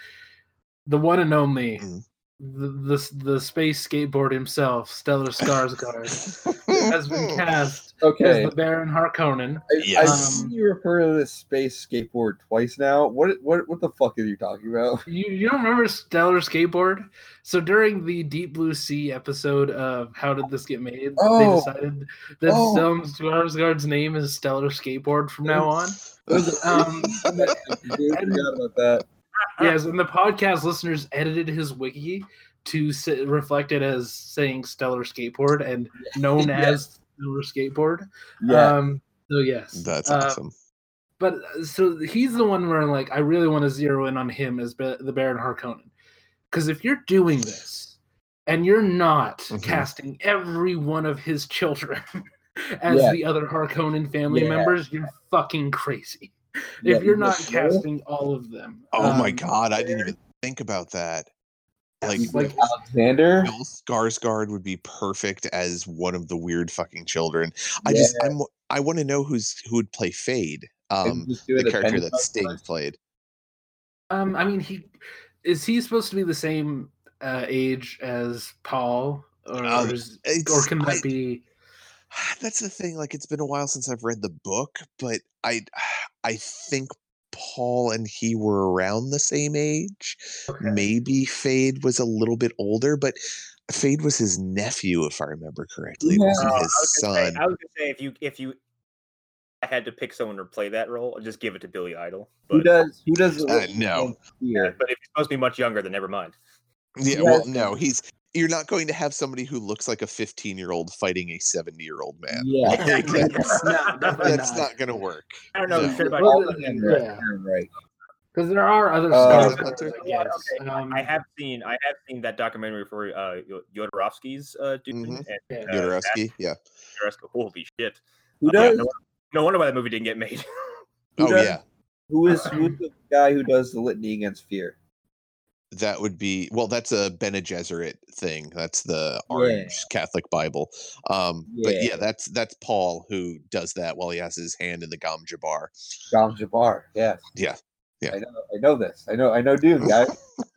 the one and only, Mm. the, the the space skateboard himself, Stellan Skarsgård, has been cast Okay. as the Baron Harkonnen. I, I've Yes. seen you refer to this space skateboard twice now. What what what the fuck are you talking about? You you don't remember Stellar Skateboard? So during the Deep Blue Sea episode of How Did This Get Made, Oh. they decided that Oh. Stellan Skarsgård's name is Stellar Skateboard from now on. Um, Dude, I forgot about that. Yes, and the podcast listeners edited his wiki to s- reflect it as saying Stellar Skateboard and known Yeah. as Stellar Skateboard. Yeah. Um, so yes, That's Uh, awesome. but uh, so he's the one where like I really want to zero in on him as Ba- the Baron Harkonnen, because if you're doing this and you're not Mhm. casting every one of his children as Yeah. the other Harkonnen family Yeah. members, you're fucking crazy. Yeah, if you're not for sure. casting all of them, Oh my Um, god, I didn't even think about that. Like like Alexander. Bill Skarsgård would be perfect as one of the weird fucking children. I just I'm I want to know who's who would play Feyd. Um the character that Pennywise Sting voice. played. Um, I mean, he is he supposed to be the same uh, age as Paul or, Um, is, or can that I- be? That's the thing. Like, it's been a while since I've read the book, but I, I think Paul and he were around the same age. Okay. Maybe Feyd was a little bit older, but Feyd was his nephew, if I remember correctly. It wasn't I his was gonna say- son. I was gonna say if you if you I had to pick someone to play that role, I'd just give it to Billy Idol. But, Who does? Who does? the Uh, Litany no. Against Fear? but if he's supposed to be much younger, then never mind. Yeah, Yeah. well, no, he's. You're not going to have somebody who looks like a 15 year old fighting a 70 year old man. Yeah. Like, that's No, that's not going to work. I don't know. No. sure about Well, Alden yeah. Ehrenreich, Ehrenreich. because there are other Uh, Skarsgårds, Hunter? I guess. Okay, Um, I have seen I have seen that documentary for uh Yo- Jodorowsky's uh Dune. Mhm. and, Yeah. uh, Jodorowsky, yeah. Jodorowsky- Holy shit! Who Yeah, does? no, no wonder why that movie didn't get made. Oh, does- yeah. Who is who's the guy who does the Litany Against Fear? That would be well. That's a Bene Gesserit thing. That's the Yeah. Orange Catholic Bible. Um, but Yeah. yeah, that's that's Paul who does that while he has his hand in the Gom Jabbar. John Jabbar. Yes. Yeah. Yeah. I know. I know this. I know. I know dude guys.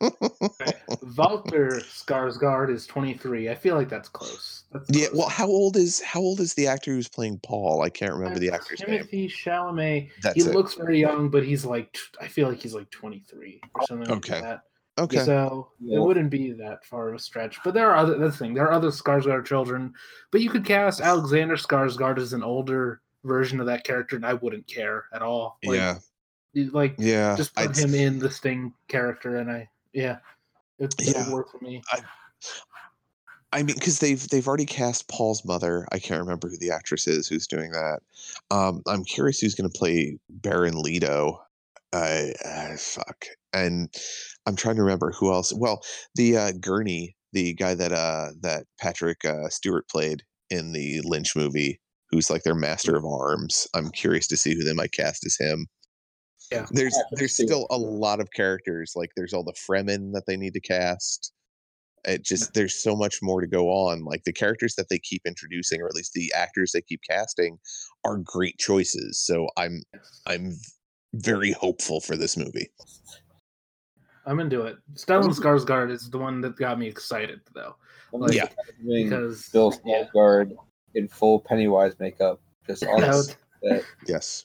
Walter Skarsgård is 23. I feel like that's close. That's yeah. Well, how old is how old is the actor who's playing Paul? I can't remember the actor's name. Timothée Chalamet. That's he it. looks very young, but he's like I feel like he's like 23 or something Okay. like that. Okay. So Yeah. it wouldn't be that far of a stretch. But there are other that's the thing. There are other Skarsgård children, but you could cast Alexander Skarsgård as an older version of that character, and I wouldn't care at all. Like, yeah. like Yeah. just I'd put him in the Sting character, and I yeah, it, it Yeah. would work for me. I mean, because they've they've already cast Paul's mother. I can't remember who the actress is who's doing that. Um, I'm curious who's going to play Baron Leto. I uh, fuck, and I'm trying to remember who else. Well, the uh, Gurney, the guy that uh that Patrick uh, Stewart played in the Lynch movie, who's like their master of arms. I'm curious to see who they might cast as him. Yeah. There's Patrick there's Stewart. still a lot of characters. Like there's all the Fremen that they need to cast it just there's so much more to go on like the characters that they keep introducing or at least the actors they keep casting are great choices so i'm i'm very hopeful for this movie I'm into it. Stellan Skarsgård is the one that got me excited though, Like, Yeah. because Bill yeah, Skarsgård in full Pennywise makeup, just on that would- that. yes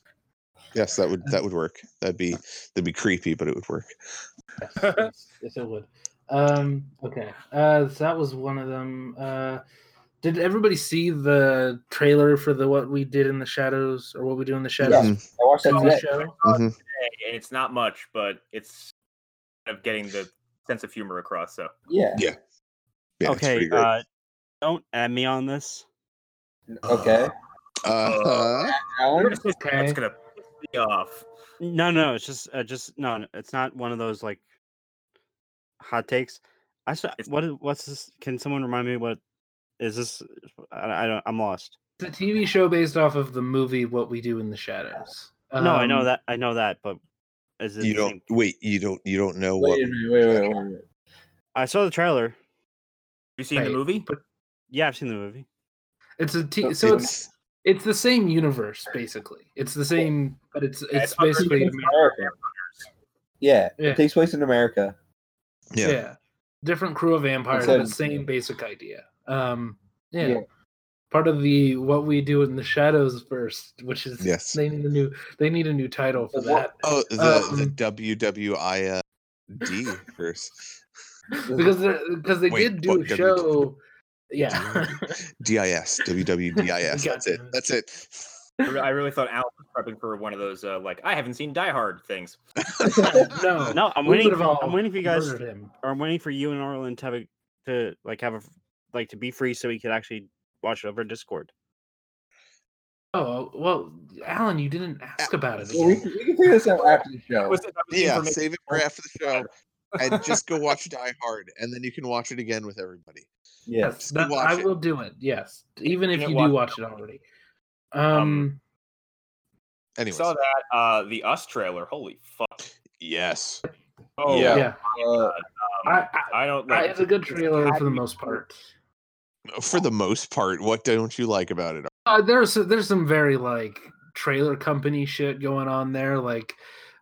yes that would that would work that'd be that'd be creepy but it would work yes, yes, yes, it would. Um, okay, uh, so that was one of them. Uh, did everybody see the trailer for the what we did in the shadows or what we do in the shadows Mhm. I watched that TV today. show? Mhm. and it's not much, but it's kind of getting the sense of humor across. So Yeah. yeah it's okay, uh, don't add me on this. Okay. uh-huh. Alan. that's Okay. gonna piss me off. No, no, it's just, uh, just no, no, it's not one of those like hot takes. I saw It's- what is what's this? Can someone remind me what is this? I, I don't. I'm lost. It's a TV show based off of the movie What We Do in the Shadows. no, I know Um, that. I know that, but is it? you don't same- wait you don't you don't know what Wait a minute. Wait, wait, wait, wait. I saw the trailer. You seen the movie? but Yeah, I've seen the movie. It's a t- So so it's it's it's the same universe basically. It's the same, but it's it's it's basically America. Yeah, Yeah. It takes place in America. yeah, yeah. different crew of vampires, a- but same basic idea. Um, yeah. Yeah. Part of the what we do in the shadows first, which is Yes. they need a new they need a new title for Well, that oh the the Um, wwid first because they're, because they Wait, did do what, a W- show. Yeah, dis www.dis that's it that's it I really thought Al was prepping for one of those uh, like I haven't seen Die Hard things. no, No, I'm waiting. For, I'm waiting for you guys, him. or I'm waiting for you and Arlen to have a, to like have a like to be free so we could actually watch it over Discord. Oh well, Alan, you didn't ask about it. Well, we, can, we can figure this out after the show. Was it- that was the yeah save it for after the show and just go watch Die Hard, and then you can watch it again with everybody. Yes. Yes, that- watch I it. will do it. Yes, even if Yeah, you watch do watch it already. Um, Um, Anyways, saw that uh the Us trailer. Holy fuck! yes, Oh Yeah. yeah, Uh, um, I, I, I don't I, like. it's a good trailer for the happy- most part. For the most part, what don't you like about it? Uh, there's there's some very like trailer company shit going on there, like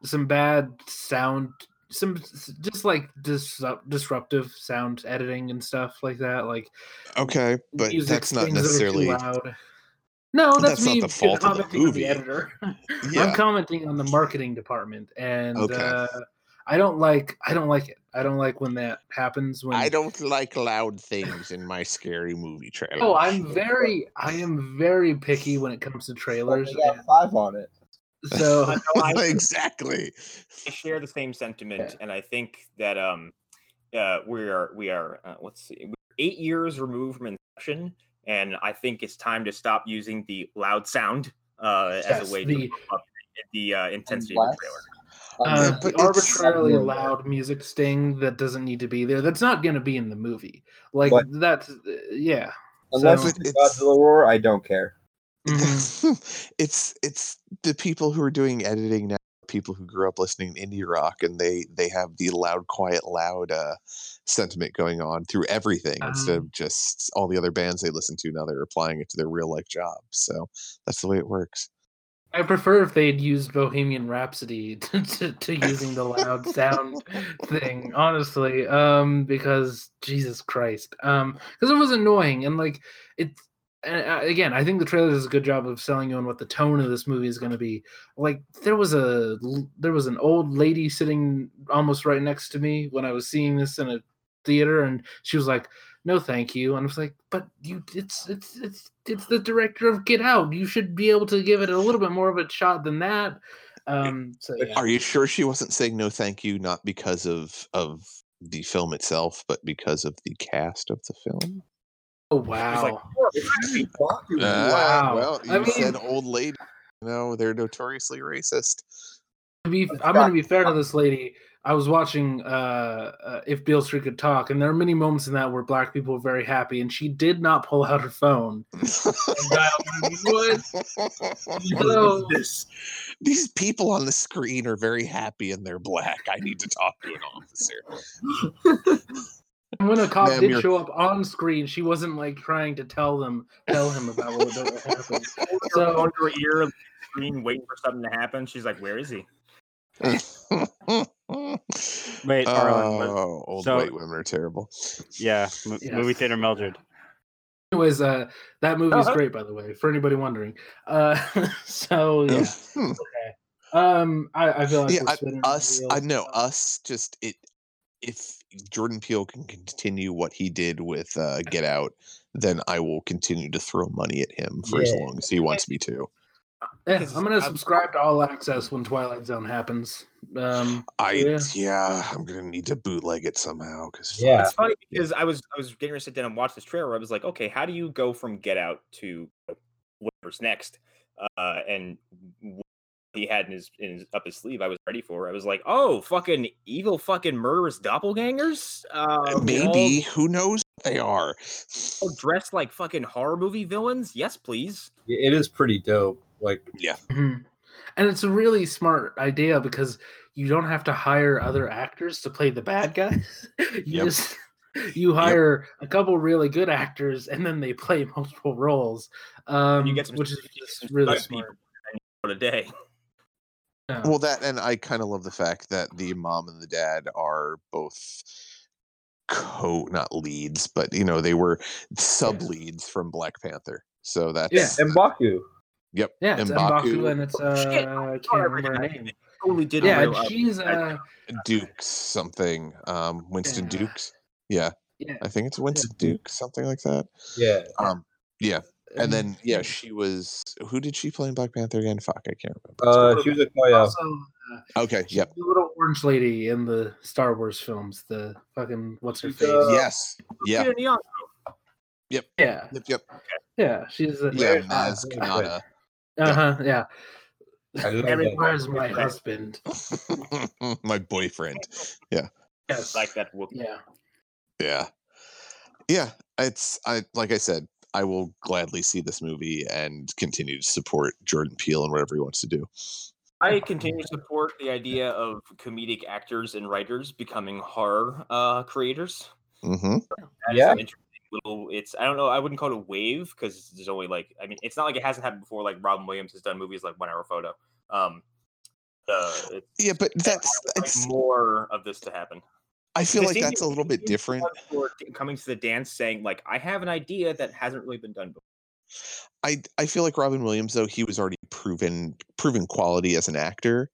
some bad sound some just like dis- disruptive sound editing and stuff like that. Like Okay, but that's not things that necessarily. loud. No, that's, That's not the fault of the movie. the editor. I'm commenting on the marketing department, and Okay. uh, I don't like. I don't like it. I don't like when that happens. When I don't like loud things in my scary movie trailer. Oh, I'm very. I am very picky when it comes to trailers. They got five on it. So exactly. I share the same sentiment, and I think that um, uh, we are we are uh, let's see, we're eight years removed from Inception, and I think it's time to stop using the loud sound uh, as a way the- to up the uh, intensity of the trailer. Uh, but the it's- arbitrarily loud music sting that doesn't need to be there. That's not going to be in the movie. Like But- that's uh, yeah. Unless So- it's It's- Godzilla roar, I don't care. It's it's the people who are doing editing now people who grew up listening to indie rock and they they have the loud quiet loud uh sentiment going on through everything instead Um, of just all the other bands they listen to now they're applying it to their real life job so that's the way it works I prefer if they'd used Bohemian Rhapsody to, to, to using the loud sound thing, honestly. Um, because Jesus Christ, um, because it was annoying and like it. And again, I think the trailer does a good job of selling you on what the tone of this movie is going to be. Like there was a there was an old lady sitting almost right next to me when I was seeing this in a theater, and she was like, "No, thank you," and I was like, "But you, it's it's it's it's the director of Get Out. You should be able to give it a little bit more of a shot than that." Um, so yeah. are you sure she wasn't saying no thank you not because of of the film itself but because of the cast of the film Oh wow! like, "Oh, it's actually Baku." Ah, Wow. well you I said mean- old lady you know they're notoriously racist to be, I'm going to be fair to this lady. I was watching uh, uh, If Beale Street Could Talk, and there are many moments in that where black people were very happy, and she did not pull out her phone. And dial what? Hello. this these people on the screen are very happy and they're black. I need to talk to an officer. When a cop Ma'am, did you're- show up on screen, she wasn't like trying to tell them, tell him about what what happened. so So- on her ear, screen, waiting for something to happen. She's like, "Where is he?" Wait, Arlen, oh, old so- white women are terrible. Yeah, m- Yes. movie theater Mildred. Anyways, uh, that movie is Uh-huh. great, by the way, for anybody wondering. Uh, so yeah, Hmm. um, I, I feel like yeah, we're I, us. I wheels. know us. Just it. If Jordan Peele can continue what he did with uh, Get Out, then I will continue to throw money at him for as long as he wants me to. Yeah, I'm gonna I've- subscribe to All Access when Twilight Zone happens. Um, I Yeah. yeah, I'm gonna need to bootleg it somehow because Yeah. It's funny because I was I was getting ready to sit down and watch this trailer. I was like, okay, how do you go from Get Out to whatever's next? Uh, and what he had in his, in his up his sleeve, I was ready for. I was like, oh, fucking evil, fucking murderous doppelgangers. Uh, maybe who knows what they are. all, all dressed like fucking horror movie villains. Yes, please. It is pretty dope. Like mhm. and it's a really smart idea because you don't have to hire other actors to play the bad guys. you Yep. just you hire a couple really good actors and then they play multiple roles. Um, you get some which is just really stunt people. smart. For a day. Yeah. Well, that and I kind of love the fact that the mom and the dad are both co not leads, but you know they were sub leads from Black Panther. So that's Yeah. and Baku. Yep. yeah, it's M'Baku. Mbaku and it's Oh, uh, shit, I I can't remember her name. it. Totally did. Yeah, real- uh, she's uh, Dukes something. Um, Winston Yeah. Dukes. Yeah, yeah, I think it's Winston Dukes, something like that. Yeah. Um, yeah, and then yeah, she was. Who did she play in Black Panther again? Fuck, I can't remember. Uh, she was a Koya. also uh, okay, she's yep. the little orange lady in the Star Wars films. The fucking what's her She's, face? uh, yes. Yeah. Yep. Yeah, Yep. Yep. yeah, she's a, Yeah, Maz that? Kanata. Uh huh, yeah. I love Every- that. Where's my husband? My boyfriend. Yeah. Yes, like that. Whoop. Yeah, Yeah. Yeah, it's I like I said, I will gladly see this movie and continue to support Jordan Peele and whatever he wants to do. I continue to support the idea of comedic actors and writers becoming horror uh, creators. hmm That is Yeah. an interesting little. It's I don't know. I wouldn't call it a wave because there's only like I mean it's not like it hasn't happened before. Like Robin Williams has done movies like One Hour Photo. Um, Uh, Yeah, but that's like more of this to happen. I feel like that's a little bit different. coming to the dance, saying like, "I have an idea that hasn't really been done before." I I feel like Robin Williams though he was already proven proven quality as an actor,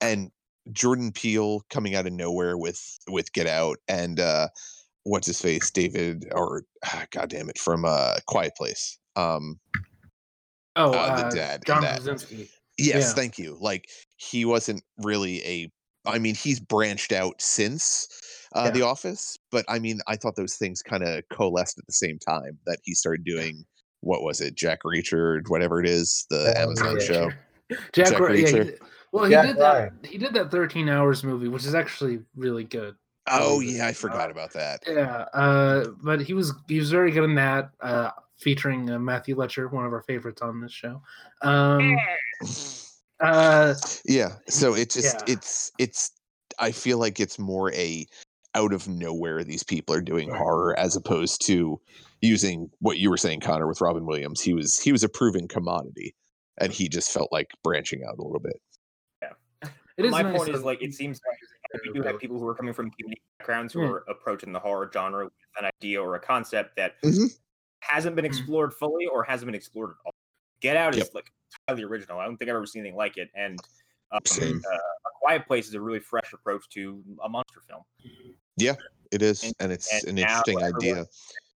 and Jordan Peele coming out of nowhere with with Get Out and uh, what's his face David or ah, God damn it from uh, Quiet Place. Um, Oh, Uh, the uh, dad John that. Krasinski. yes, Yeah. thank you. Like he wasn't really a. I mean, he's branched out since uh, Yeah. The Office, but I mean, I thought those things kind of coalesced at the same time that he started doing. What was it, Jack Reacher, whatever it is, the Oh, Amazon yeah. show. Jack, Jack Ri- yeah, he Reacher. well, he Jack did that. Ryan. He did that 13 hours movie, which is actually really good. Oh yeah, I forgot about that. Yeah, uh, but he was he was very good in that, uh, featuring uh, Matthew Letscher, one of our favorites on this show. Um, uh, Yeah, so it just Yeah. it's it's I feel like it's more a out of nowhere these people are doing Right. horror as opposed to using what you were saying Connor with Robin Williams. He was he was a proven commodity and he just felt like branching out a little bit. Yeah, it is My nice point is like it seems like we do have people who are coming from community backgrounds who Yeah. are approaching the horror genre with an idea or a concept that Mhm. hasn't been Mhm. explored fully or hasn't been explored at all. Get Out Yep. is like entirely original. I don't think I've ever seen anything like it. And um, Same. Uh, a Quiet Place is a really fresh approach to a monster film. Yeah, it is, And- and it's and an interesting everyone- idea.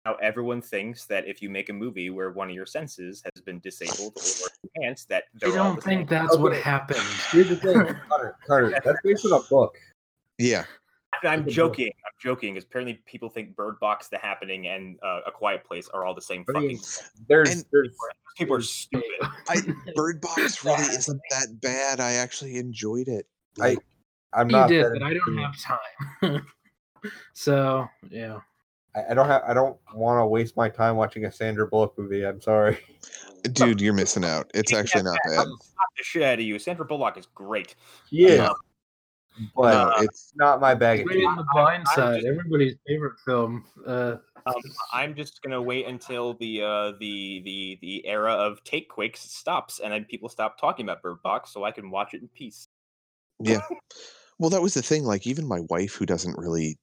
Now everyone thinks that if you make a movie where one of your senses has been disabled or enhanced, that I they're don't the think same. that's what Okay. happened. Here's the thing, Carter. Carter, that's based on a book. Yeah, I'm It's a book. joking. I'm joking. Because apparently people think Bird Box, The Happening, and uh, A Quiet Place are all the same I fucking. mean, there's And- there's people are stupid. I, Bird Box really isn't that bad. I actually enjoyed it. I- I'm You not. did, but I don't have time. so yeah, I, I don't have. I don't want to waste my time watching a Sandra Bullock movie. I'm sorry. Dude, you're missing out. It's actually not I'm bad. gonna slap the shit out of you. Sandra Bullock is great. Yeah, Yeah. But uh, it's not my bag. of Great in the Blind I'm Side, just- everybody's favorite film. Uh, Um, I'm just gonna wait until the uh, the the the era of take quakes stops, and then people stop talking about Bird Box, so I can watch it in peace. Yeah. Well, that was the thing. Like, even my wife, who doesn't really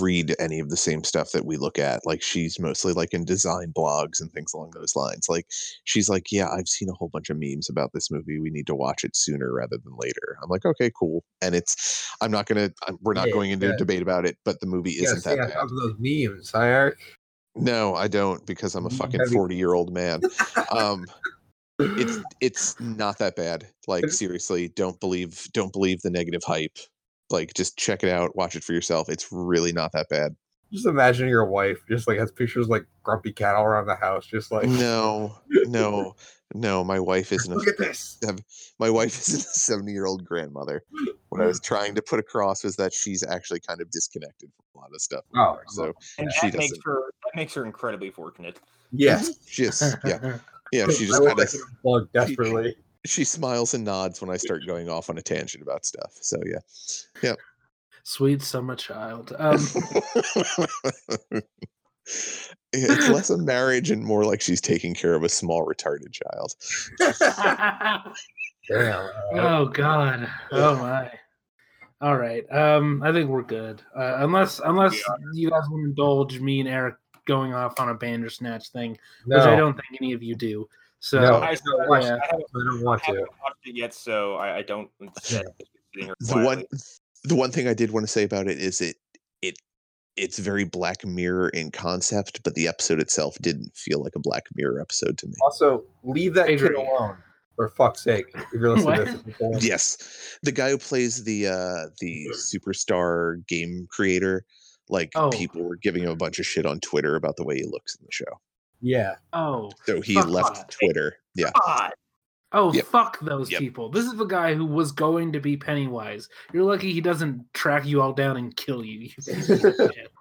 read any of the same stuff that we look at, like, she's mostly like in design blogs and things along those lines. Like, she's like, Yeah, I've seen a whole bunch of memes about this movie. We need to watch it sooner rather than later. I'm like, Okay, cool. And it's, I'm not going to, we're not Yeah, going into yeah. a debate about it, but the movie gotta isn't that bad. of those memes, I Eric? No, I don't because I'm a fucking 40 year old man. Um, it's it's not that bad. Like seriously, don't believe don't believe the negative hype. Like just check it out, watch it for yourself. It's really not that bad. Just imagine your wife just like has pictures like grumpy cat all around the house, just like No, no, no. My wife isn't Look at a this. my wife isn't a 70 year old grandmother. What I was trying to put across was that she's actually kind of disconnected from a lot of stuff. Oh, anymore, so And She that makes doesn't. her that makes her incredibly fortunate. Yes. she just yeah yeah she just wish kind of could unplug desperately. She smiles and nods when I start going off on a tangent about stuff. So yeah. yeah. Sweet summer child. Um, it's less a marriage and more like she's taking care of a small retarded child. Damn. uh, oh God. Oh my. All right. Um, I think we're good. Uh, unless unless you guys want to indulge me and Eric going off on a Bandersnatch thing, no, which I don't think any of you do. So No. I, still don't watch- yeah. I haven't, I don't I want to. haven't watched it yet, so I, I don't. The one the one thing I did want to say about it is it it it's very Black Mirror in concept, but the episode itself didn't feel like a Black Mirror episode to me. Also, leave that kid alone. For fuck's sake. If you're listening to this. it's- Yes, the guy who plays the uh the superstar game creator, like Oh. people were giving him a bunch of shit on Twitter about the way he looks in the show. Yeah. oh So he left that. Twitter. Yeah. God, oh Yep. fuck those Yep. people. This is the guy who was going to be Pennywise. You're lucky he doesn't track you all down and kill you. you piece of shit.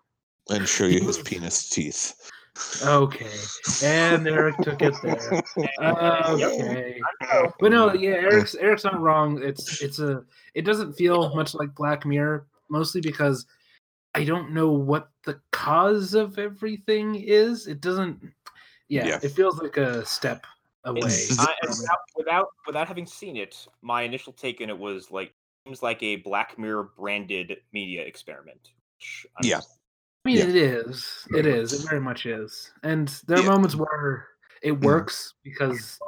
And show you his penis teeth. okay. And Eric took it there. Okay. But no, yeah, Eric's Eric's not wrong. It's it's a it doesn't feel much like Black Mirror, mostly because I don't know what the cause of everything is. It doesn't yeah, Yeah. it feels like a step away. It's- I, without, without without having seen it, my initial take in it was like seems like a Black Mirror branded media experiment. which I'm- Yeah. I mean, Yeah. it is. It is. It very much is. And there are Yeah. moments where it Mhm. works because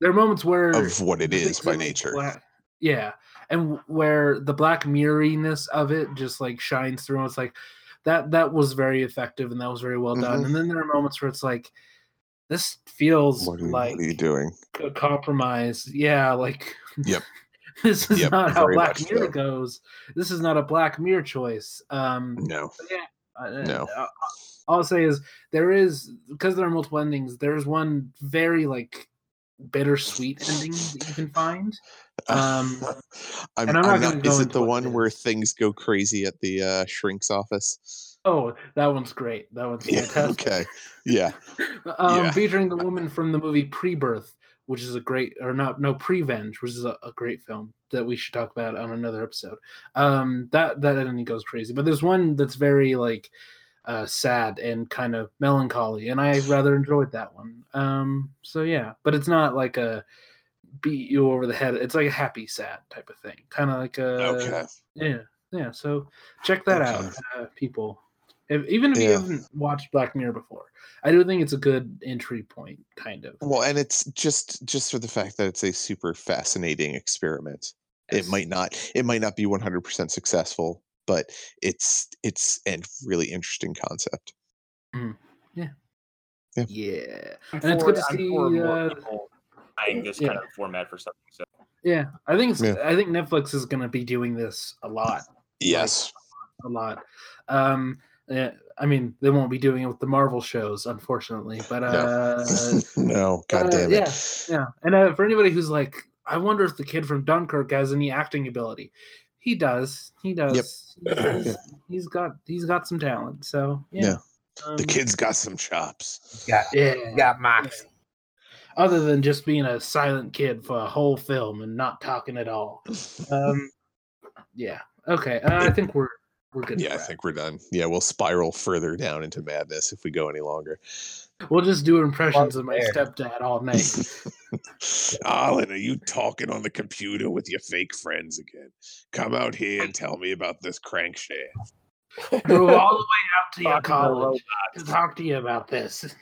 there are moments where Of what it is by nature. black- yeah, and where the black mirroriness of it just like shines through. And it's like that. That was very effective and that was very well done. Mhm. And then there are moments where it's like this feels What you- like what are you doing? a compromise. Yeah, like Yep. this is Yep, not how Black Mirror so. goes. This is not a Black Mirror choice. Um, No. uh, No. uh, all I'll say is there is because there are multiple endings. There's one very like bittersweet ending that you can find. Um, I'm, and I'm not I'm not. Is it the one it where things go crazy at the uh, shrink's office? Oh, that one's great. That one's Yeah. fantastic. Okay. Yeah. um, Yeah. featuring the woman from the movie Pre-Birth, which is a great, or not, no, Prevenge, which is a, a great film that we should talk about on another episode. Um, that that ending goes crazy, but there's one that's very like uh, sad and kind of melancholy, and I rather enjoyed that one. Um, so yeah, but it's not like a beat you over the head. It's like a happy sad type of thing, kind of like a Okay. yeah, yeah. So check that out, uh, people. If, even if you haven't watched Black Mirror before, I do think it's a good entry point, kind of. Well, and it's just just for the fact that it's a super fascinating experiment. Yes. It might not it might not be 100% successful, but it's it's a really interesting concept. Yeah, I'm And it's good to I'm see, for more uh, people trying this yeah. kind of format for something. So yeah. I think it's, Yeah. I think Netflix is going to be doing this a lot, Yes. a lot. Um, yeah, I mean, they won't be doing it with the Marvel shows, unfortunately, but uh, no, god uh, damn it. yeah. yeah. And uh, for anybody who's like, I wonder if the kid from Dunkirk has any acting ability. He does. He does. He's, Yeah. he's got he's got some talent. So yeah. Yeah. Um, The kid's got some chops. Got yeah. got Max. Other than just being a silent kid for a whole film and not talking at all. Um, yeah. Okay. Uh, I think we're we're good. to Yeah, I think we're done. Yeah, we'll spiral further down into madness if we go any longer. we'll just do impressions of my stepdad all night. Ah, Alan, are you talking on the computer with your fake friends again? Come out here and tell me about this crankshaft. Drove all the way out to your Talking to college to talk to you about this.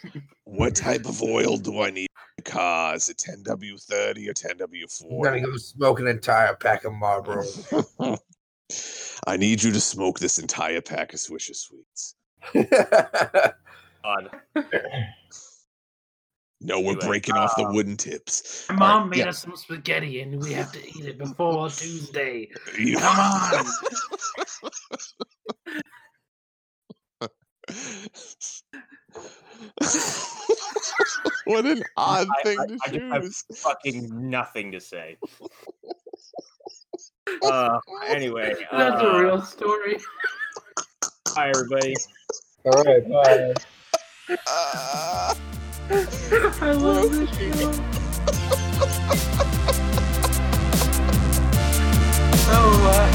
What type of oil do I need in the car? Is it 10W30 or ten I'm gonna go smoke an entire pack of Marlboro. I need you to smoke this entire pack of Swisher Sweets. odd. No, we're Anyway, breaking off the uh, wooden tips. My All right, mom made yeah. us some spaghetti and we have to eat it before Tuesday. Come on. what an odd I- thing I- to I just have- choose. Fucking nothing to say. Uh, anyway, that's uh, a real story. Hi, everybody. All right, bye. Uh, I love this show. so, uh.